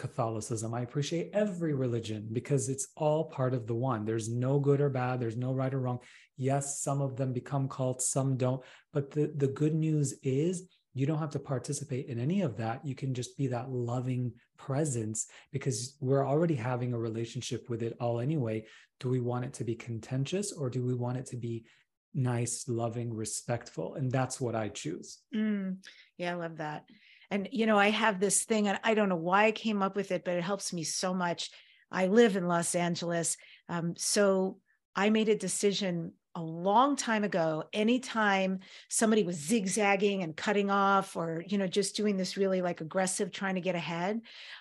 Catholicism. I appreciate every religion because it's all part of the one. There's no good or bad, there's no right or wrong. Yes, some of them become cults, some don't. But the, the good news is you don't have to participate in any of that. You can just be that loving presence because we're already having a relationship with it all anyway. Do we want it to be contentious or do we want it to be nice, loving, respectful? And that's what I choose. Mm, yeah, I love that. And, you know, I have this thing, and I don't know why I came up with it, but it helps me so much. I live in Los Angeles. Um, so I made a decision a long time ago anytime somebody was zigzagging and cutting off or you know just doing this really like aggressive trying to get ahead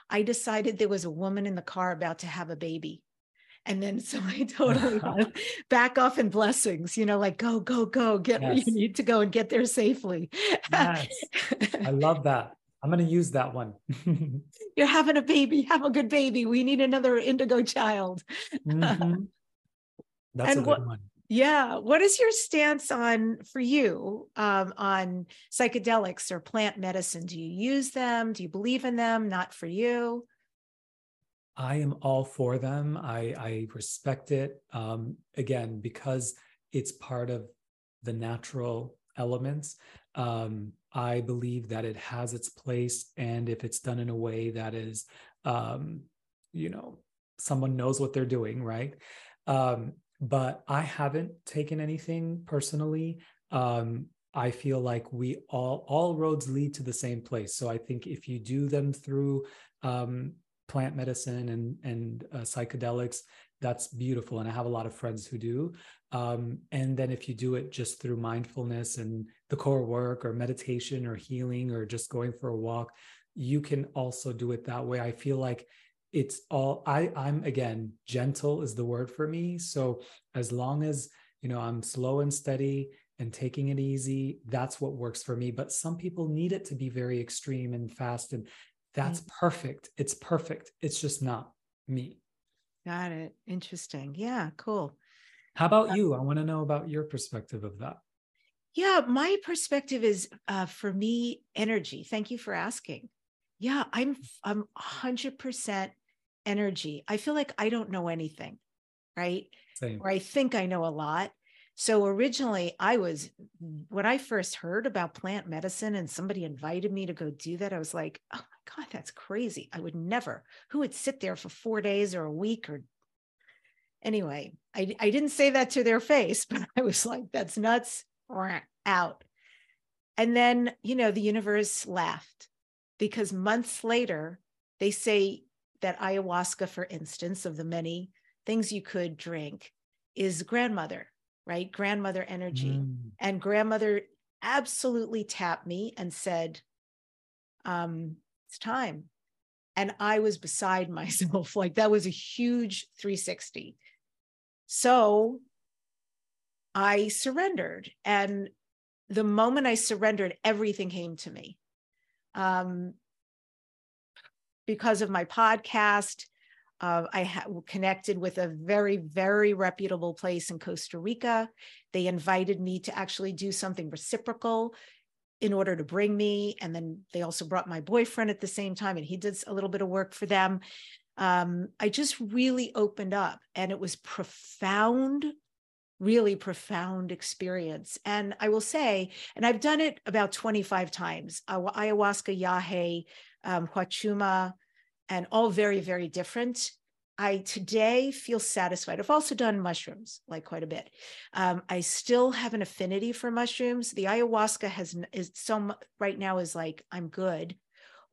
i decided there was a woman in the car about to have a baby and then so i totally back off in blessings you know like go go go get yes. where you need to go and get there safely yes. i love that I'm going to use that one. You're having a baby. Have a good baby. We need another indigo child. Mm-hmm. That's and a good what, one. Yeah. What is your stance on for you um, on psychedelics or plant medicine? Do you use them? Do you believe in them? Not for you. I am all for them. I, I respect it. Um, again, because it's part of the natural elements. Um, I believe that it has its place, and if it's done in a way that is, um, you know, someone knows what they're doing, right? Um, but I haven't taken anything personally. Um, I feel like we all all roads lead to the same place. So I think if you do them through um, plant medicine and and uh, psychedelics, that's beautiful. And I have a lot of friends who do. Um, and then if you do it just through mindfulness and the core work or meditation or healing or just going for a walk, you can also do it that way. I feel like it's all I, I'm again, gentle is the word for me. So as long as you know I'm slow and steady and taking it easy, that's what works for me. But some people need it to be very extreme and fast, and that's perfect. It's perfect. It's just not me. Got it. Interesting. Yeah, cool. How about uh, you? I want to know about your perspective of that. Yeah, my perspective is uh, for me energy. Thank you for asking. Yeah, I'm I'm 100% energy. I feel like I don't know anything, right? Same. Or I think I know a lot. So originally, I was when I first heard about plant medicine and somebody invited me to go do that, I was like, oh my God, that's crazy. I would never. Who would sit there for four days or a week or anyway, I, I didn't say that to their face, but I was like, that's nuts, out. And then, you know, the universe laughed because months later, they say that ayahuasca, for instance, of the many things you could drink, is grandmother, right? Grandmother energy. Mm. And grandmother absolutely tapped me and said, um, it's time. And I was beside myself. Like that was a huge 360. So I surrendered. And the moment I surrendered, everything came to me. Um, because of my podcast, uh, I ha- connected with a very, very reputable place in Costa Rica. They invited me to actually do something reciprocal in order to bring me. And then they also brought my boyfriend at the same time, and he did a little bit of work for them um, I just really opened up and it was profound, really profound experience. And I will say, and I've done it about 25 times ayahuasca, yahe, um, huachuma, and all very, very different. I today feel satisfied. I've also done mushrooms like quite a bit. Um, I still have an affinity for mushrooms. The ayahuasca has is so right now is like I'm good,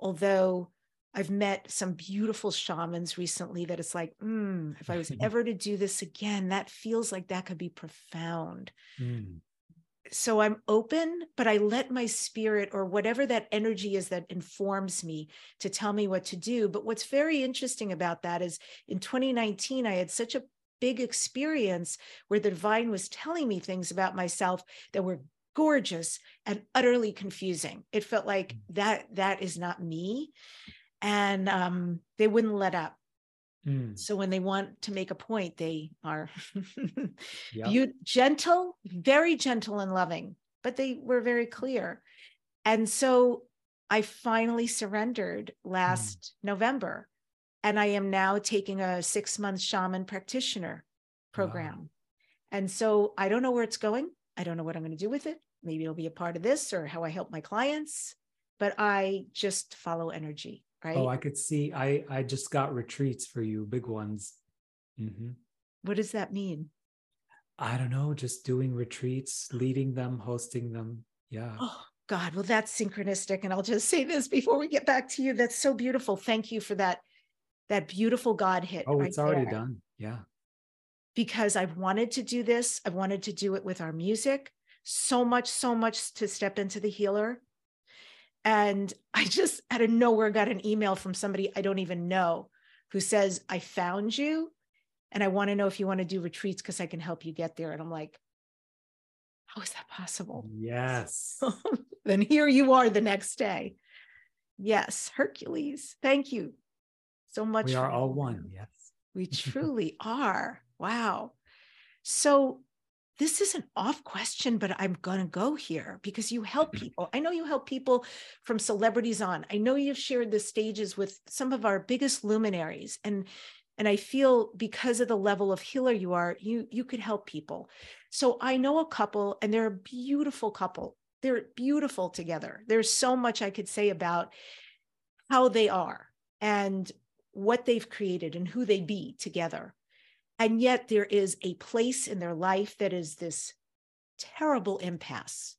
although I've met some beautiful shamans recently that it's like, mm, if I was ever to do this again, that feels like that could be profound. Mm. So I'm open, but I let my spirit or whatever that energy is that informs me to tell me what to do. But what's very interesting about that is in 2019, I had such a big experience where the divine was telling me things about myself that were gorgeous and utterly confusing. It felt like mm. that that is not me and um, they wouldn't let up. Mm. So when they want to make a point, they are yep. be- gentle, very gentle and loving, but they were very clear. And so I finally surrendered last mm. November, and I am now taking a six month shaman practitioner program. Wow. And so I don't know where it's going. I don't know what I'm going to do with it. Maybe it'll be a part of this or how I help my clients, but I just follow energy right? Oh, I could see. I I just got retreats for you, big ones. Mm-hmm. What does that mean? I don't know. Just doing retreats, leading them, hosting them. Yeah. Oh God, well, that's synchronistic. And I'll just say this before we get back to you. That's so beautiful. Thank you for that. That beautiful God hit. Oh, right it's already there. done. Yeah. Because I've wanted to do this. I've wanted to do it with our music. So much, so much to step into the healer. And I just out of nowhere got an email from somebody I don't even know who says, I found you and I want to know if you want to do retreats because I can help you get there. And I'm like, how is that possible? Yes. then here you are the next day. Yes, Hercules. Thank you so much. We are all one. Yes. We truly are. Wow. So this is an off question, but I'm going to go here because you help mm-hmm. people. I know you help people from celebrities on. I know you've shared the stages with some of our biggest luminaries and and I feel because of the level of healer you are, you you could help people. So I know a couple and they're a beautiful couple. They're beautiful together. There's so much I could say about how they are and what they've created and who they be together. And yet there is a place in their life that is this terrible impasse.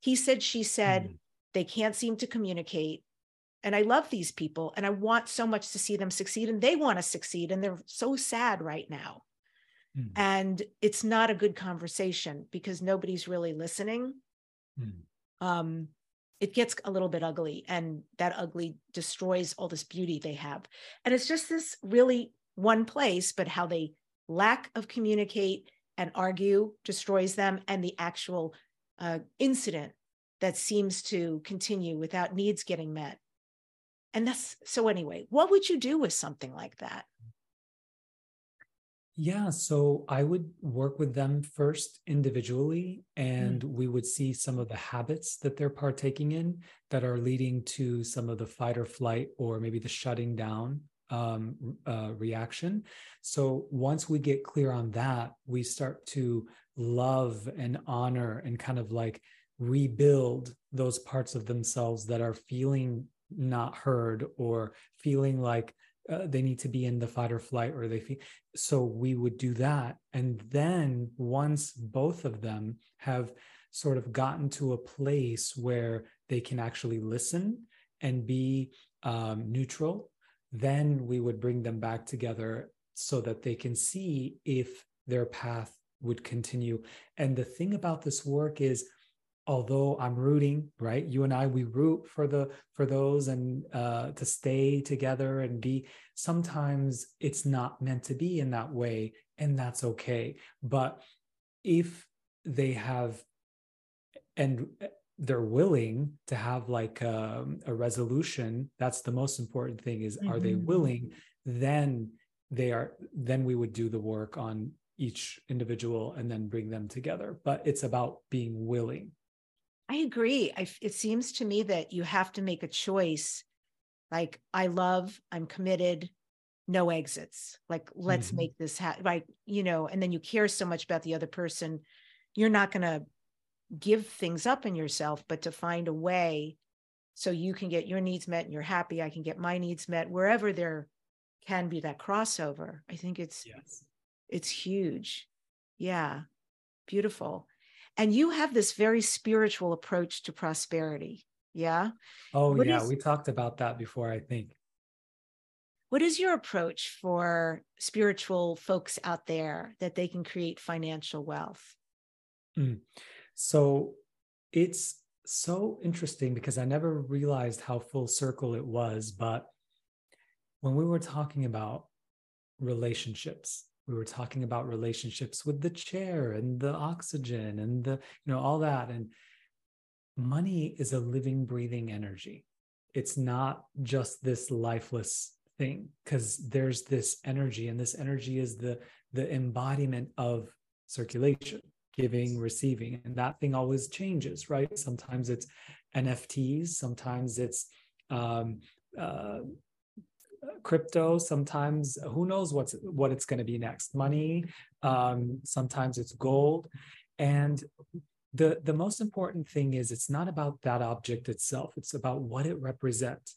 He said, she said, mm. they can't seem to communicate. And I love these people and I want so much to see them succeed and they want to succeed. And they're so sad right now. Mm. And it's not a good conversation because nobody's really listening. Mm. Um, it gets a little bit ugly and that ugly destroys all this beauty they have. And it's just this really one place, but how they lack of communicate and argue destroys them and the actual uh, incident that seems to continue without needs getting met and that's so anyway what would you do with something like that yeah so i would work with them first individually and mm. we would see some of the habits that they're partaking in that are leading to some of the fight or flight or maybe the shutting down um, uh, reaction. So once we get clear on that, we start to love and honor and kind of like rebuild those parts of themselves that are feeling not heard or feeling like uh, they need to be in the fight or flight or they feel so we would do that and then once both of them have sort of gotten to a place where they can actually listen and be um, neutral then we would bring them back together so that they can see if their path would continue. And the thing about this work is, although I'm rooting, right? You and I, we root for the for those and uh, to stay together and be. Sometimes it's not meant to be in that way, and that's okay. But if they have and they're willing to have like a, um, a resolution that's the most important thing is mm-hmm. are they mm-hmm. willing then they are then we would do the work on each individual and then bring them together but it's about being willing i agree I, it seems to me that you have to make a choice like i love i'm committed no exits like let's mm-hmm. make this happen like you know and then you care so much about the other person you're not going to give things up in yourself, but to find a way so you can get your needs met and you're happy. I can get my needs met wherever there can be that crossover. I think it's yes. it's huge. Yeah. Beautiful. And you have this very spiritual approach to prosperity. Yeah. Oh what yeah, is... we talked about that before, I think. what is your approach for spiritual folks out there that they can create financial wealth? Mm. So it's so interesting because I never realized how full circle it was. But when we were talking about relationships, we were talking about relationships with the chair and the oxygen and the, you know, all that. And money is a living, breathing energy. It's not just this lifeless thing because there's this energy and this energy is the the embodiment of circulation giving receiving and that thing always changes right? Sometimes it's nfts sometimes it's um, uh, crypto sometimes who knows what's what it's going to be next money um, sometimes it's gold. And the the most important thing is it's not about that object itself it's about what it represents.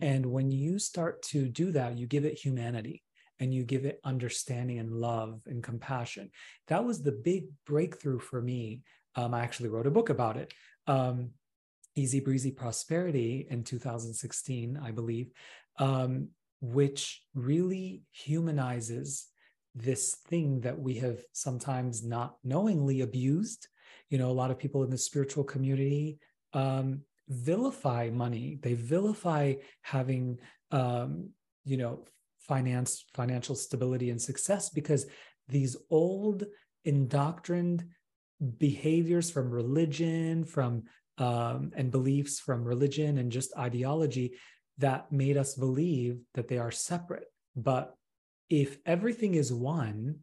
And when you start to do that you give it humanity and you give it understanding and love and compassion. That was the big breakthrough for me. Um, i actually wrote a book about it. Um, easy breezy prosperity in 2016 i believe um, which really humanizes this thing that we have sometimes not knowingly abused. You know a lot of people in the spiritual community um, vilify money. They vilify having um, you know finance financial stability and success because these old indoctrined behaviors from religion from um, and beliefs from religion and just ideology that made us believe that they are separate. But if everything is one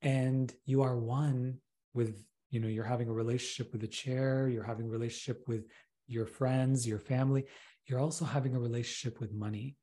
and you are one with you know you're having a relationship with a chair you're having a relationship with your friends your family you're also having a relationship with money.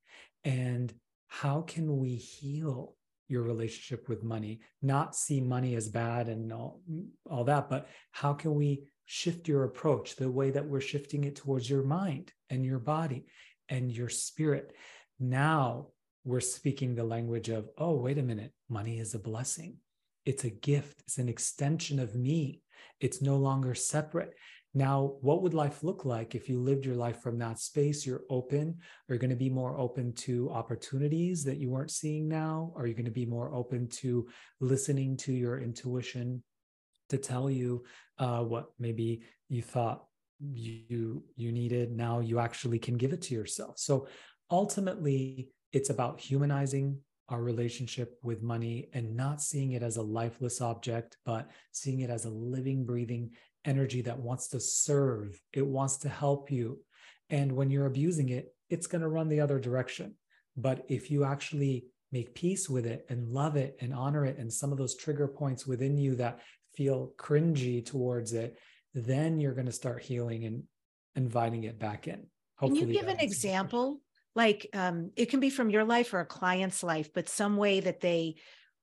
And how can we heal your relationship with money? Not see money as bad and all, all that but how can we shift your approach the way that we're shifting it towards your mind and your body and your spirit? Now we're speaking the language of oh wait a minute. Money is a blessing. It's a gift, it's an extension of me. It's no longer separate. Now, what would life look like if you lived your life from that space? You're open. Are you going to be more open to opportunities that you weren't seeing now? Are you going to be more open to listening to your intuition to tell you uh, what maybe you thought you you needed? Now you actually can give it to yourself. So ultimately, it's about humanizing our relationship with money and not seeing it as a lifeless object, but seeing it as a living, breathing energy that wants to serve. It wants to help you. And when you're abusing it, it's going to run the other direction. But if you actually make peace with it and love it and honor it, and some of those trigger points within you that feel cringy towards it, then you're going to start healing and inviting it back in. Hopefully Can you give an example like um, it can be from your life or a client's life, but some way that they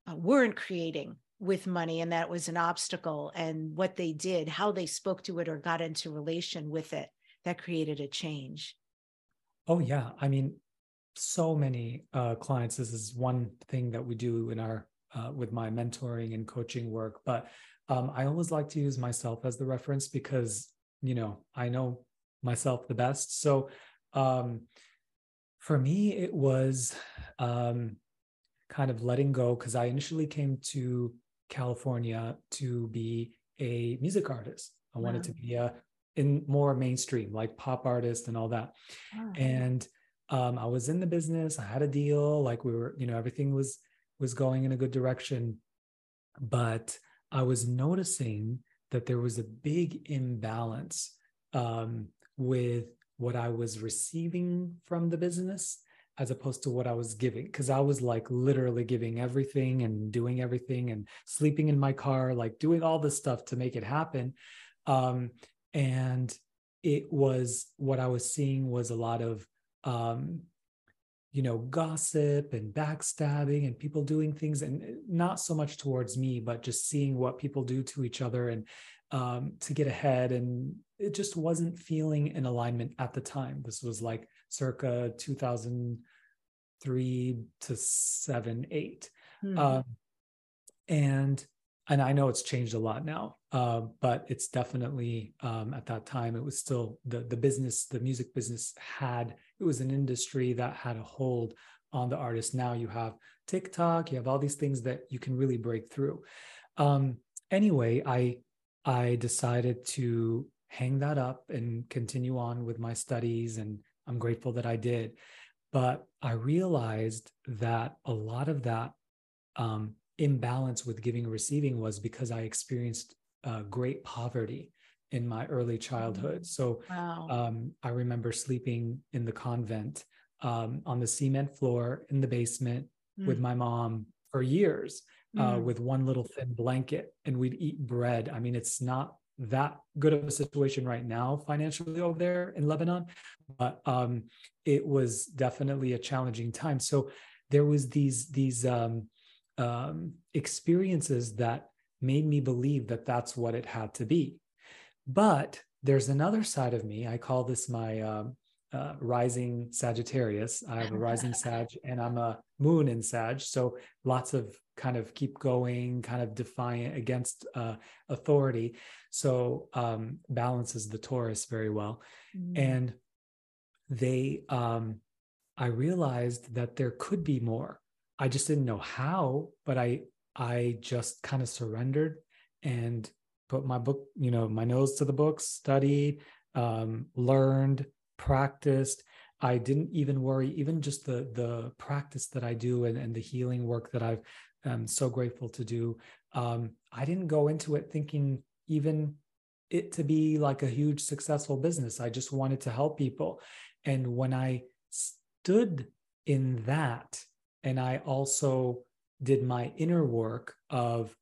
uh, weren't creating with money and that was an obstacle and what they did, how they spoke to it or got into relation with it that created a change. Oh, yeah. I mean, so many uh, clients. This is one thing that we do in our uh, with my mentoring and coaching work. But um, I always like to use myself as the reference because you know I know myself the best. So um, for me, it was um, kind of letting go because I initially came to California to be a music artist. I wow. wanted to be a in more mainstream, like pop artist and all that. Wow. And um, I was in the business. I had a deal. Like we were, you know, everything was was going in a good direction. But I was noticing that there was a big imbalance um, with what I was receiving from the business as opposed to what I was giving. Because I was like literally giving everything and doing everything and sleeping in my car, like doing all this stuff to make it happen. Um, and it was what I was seeing was a lot of, um, you know, gossip and backstabbing and people doing things, and not so much towards me, but just seeing what people do to each other and um, to get ahead. And it just wasn't feeling in alignment at the time. This was like circa 2003 to seven, eight. Hmm. Um, and and I know it's changed a lot now, uh, but it's definitely um, at that time it was still the the business, the music business had it was an industry that had a hold on the artist. Now you have TikTok, you have all these things that you can really break through. Um, anyway, I I decided to hang that up and continue on with my studies, and I'm grateful that I did. But I realized that a lot of that um, imbalance with giving and receiving was because I experienced uh, great poverty in my early childhood. Mm. So wow. um, I remember sleeping in the convent um, on the cement floor in the basement mm. with my mom for years uh, mm. with one little thin blanket, and we'd eat bread. I mean, it's not that good of a situation right now financially over there in Lebanon, but um, it was definitely a challenging time. So there was these these um, um, experiences that made me believe that that's what it had to be. But there's another side of me. I call this my um, uh, rising Sagittarius. I have a rising Sag and I'm a moon in Sag. So lots of kind of keep going, kind of defiant against uh, authority. So um, balances the Taurus very well. Mm. And they, um, I realized that there could be more. I just didn't know how, but I, I just kind of surrendered and put my book, you know, my nose to the books, studied, um, learned, practiced. I didn't even worry, even just the the practice that I do and, and the healing work that I've am so grateful to do. Um, I didn't go into it thinking even it to be like a huge successful business. I just wanted to help people. And when I stood in that, and I also did my inner work of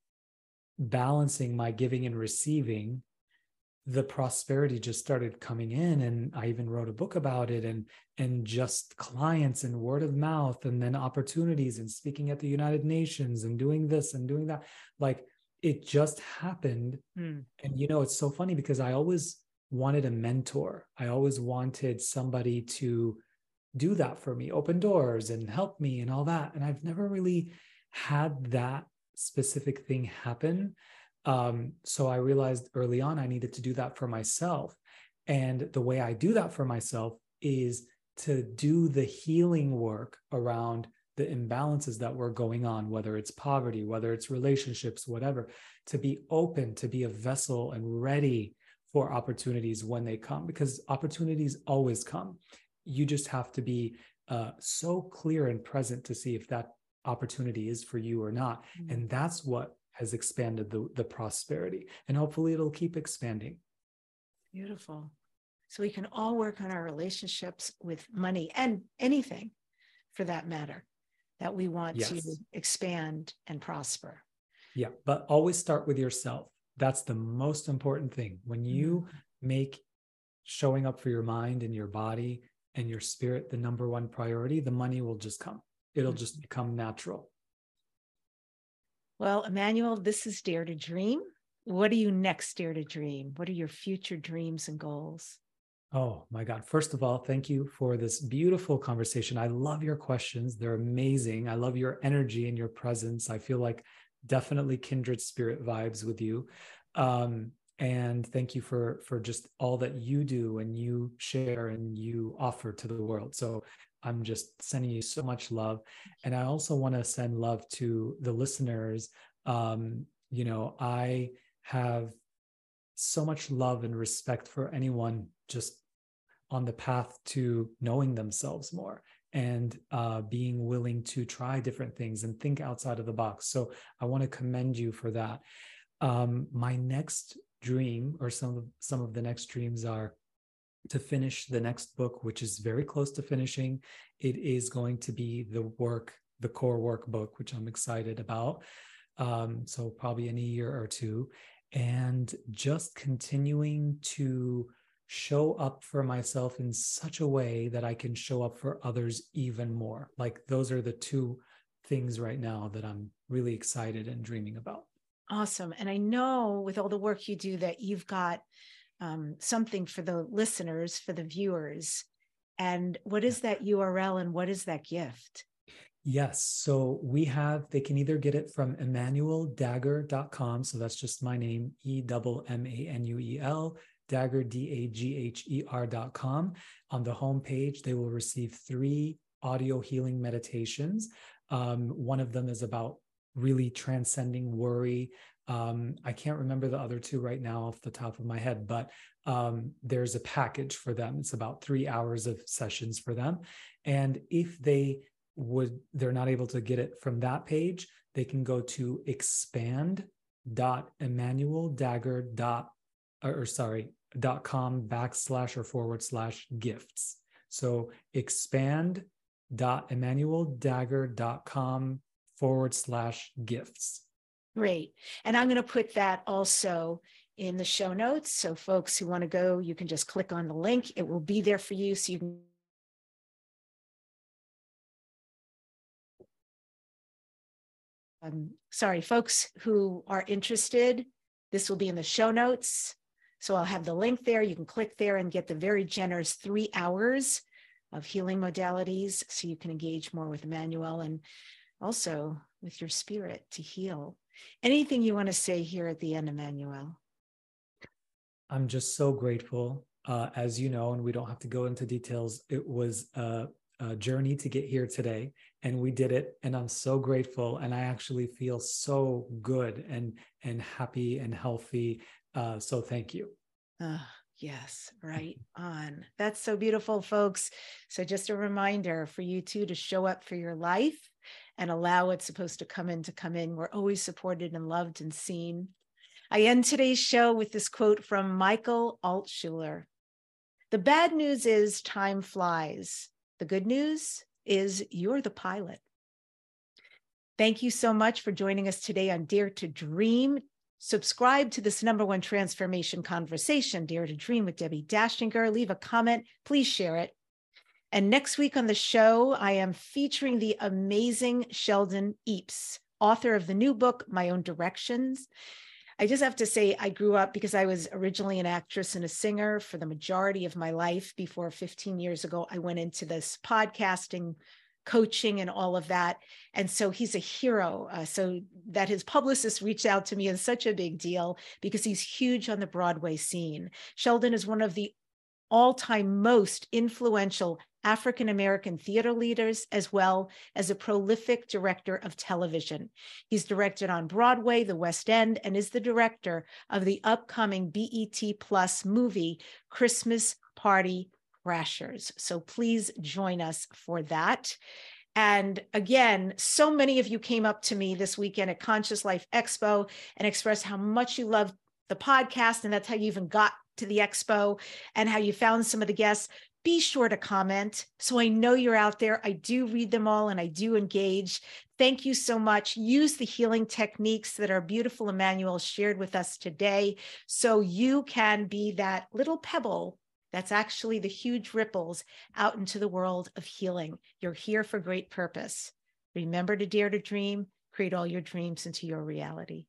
balancing my giving and receiving the prosperity just started coming in and i even wrote a book about it and and just clients and word of mouth and then opportunities and speaking at the united nations and doing this and doing that. Like it just happened. Mm. and you know it's so funny because i always wanted a mentor. I always wanted somebody to do that for me open doors and help me and all that. And i've never really had that specific thing happen um, so I realized early on I needed to do that for myself. And the way I do that for myself is to do the healing work around the imbalances that were going on, whether it's poverty, whether it's relationships, whatever, to be open, to be a vessel and ready for opportunities when they come, because opportunities always come. You just have to be uh, so clear and present to see if that opportunity is for you or not. Mm-hmm. And that's what has expanded the, the prosperity. And hopefully it'll keep expanding. Beautiful. So we can all work on our relationships with money and anything for that matter that we want yes. to expand and prosper. Yeah, but always start with yourself. That's the most important thing. When you mm-hmm. make showing up for your mind and your body and your spirit the number one priority, the money will just come. It'll mm-hmm. just become natural. Well, Emmanuel, this is Dare to Dream. What are you next, Dare to Dream? What are your future dreams and goals? Oh my God. First of all, thank you for this beautiful conversation. I love your questions. They're amazing. I love your energy and your presence. I feel like definitely kindred spirit vibes with you. Um, and thank you for for just all that you do and you share and you offer to the world so I'm just sending you so much love. And I also want to send love to the listeners. Um, you know, I have so much love and respect for anyone just on the path to knowing themselves more and uh, being willing to try different things and think outside of the box. So I want to commend you for that. Um, my next dream, or some of some of the next dreams, are to finish the next book, which is very close to finishing. It is going to be the work, the core workbook, which I'm excited about. Um, so probably in a year or two, and just continuing to show up for myself in such a way that I can show up for others even more. Like those are the two things right now that I'm really excited and dreaming about. Awesome. And I know with all the work you do that you've got um, something for the listeners, for the viewers. And what is that URL and what is that gift? Yes. So we have, they can either get it from emmanueldagher.com. So that's just my name, E double M A N U E L, dagher, D A G H E R.com. On the homepage, they will receive three audio healing meditations. Um, one of them is about really transcending worry. Um, I can't remember the other two right now off the top of my head, but um, there's a package for them. It's about three hours of sessions for them. And if they would, they're not able to get it from that page, they can go to expand.emmanueldagher dot or sorry dot com backslash or forward slash gifts. So expand.emmanueldagher.com forward slash gifts. Great. And I'm going to put that also in the show notes. So folks who want to go, you can just click on the link. It will be there for you so you can um, sorry, folks who are interested, this will be in the show notes. So I'll have the link there. You can click there and get the very generous three hours of healing modalities so you can engage more with Emmanuel and also with your spirit to heal. Anything you want to say here at the end, Emmanuel? I'm just so grateful. Uh, as you know, and we don't have to go into details, it was a, a journey to get here today, and we did it. And I'm so grateful, and I actually feel so good and and happy and healthy. Uh, so thank you. Uh, yes, right on. That's so beautiful, folks. So just a reminder for you too to show up for your life and allow what's supposed to come in to come in. We're always supported and loved and seen. I end today's show with this quote from Michael Altshuler. The bad news is time flies. The good news is you're the pilot. Thank you so much for joining us today on Dare to Dream. Subscribe to this number one transformation conversation, Dare to Dream with Debbie Dachinger. Leave a comment. Please share it. And next week on the show, I am featuring the amazing Sheldon Epps, author of the new book, My Own Directions. I just have to say, I grew up because I was originally an actress and a singer for the majority of my life. Before 15 years ago, I went into this podcasting, coaching, and all of that. And so he's a hero. Uh, so that his publicist reached out to me is such a big deal because he's huge on the Broadway scene. Sheldon is one of the all time most influential African American theater leaders, as well as a prolific director of television. He's directed on Broadway, the West End, and is the director of the upcoming BET Plus movie, Christmas Party Crashers. So please join us for that. And again, so many of you came up to me this weekend at Conscious Life Expo and expressed how much you love the podcast. And that's how you even got to the expo and how you found some of the guests be sure to comment so I know you're out there. I do read them all and I do engage. Thank you so much. Use the healing techniques that our beautiful Emmanuel shared with us today so you can be that little pebble that's actually the huge ripples out into the world of healing. You're here for great purpose. Remember to dare to dream, create all your dreams into your reality.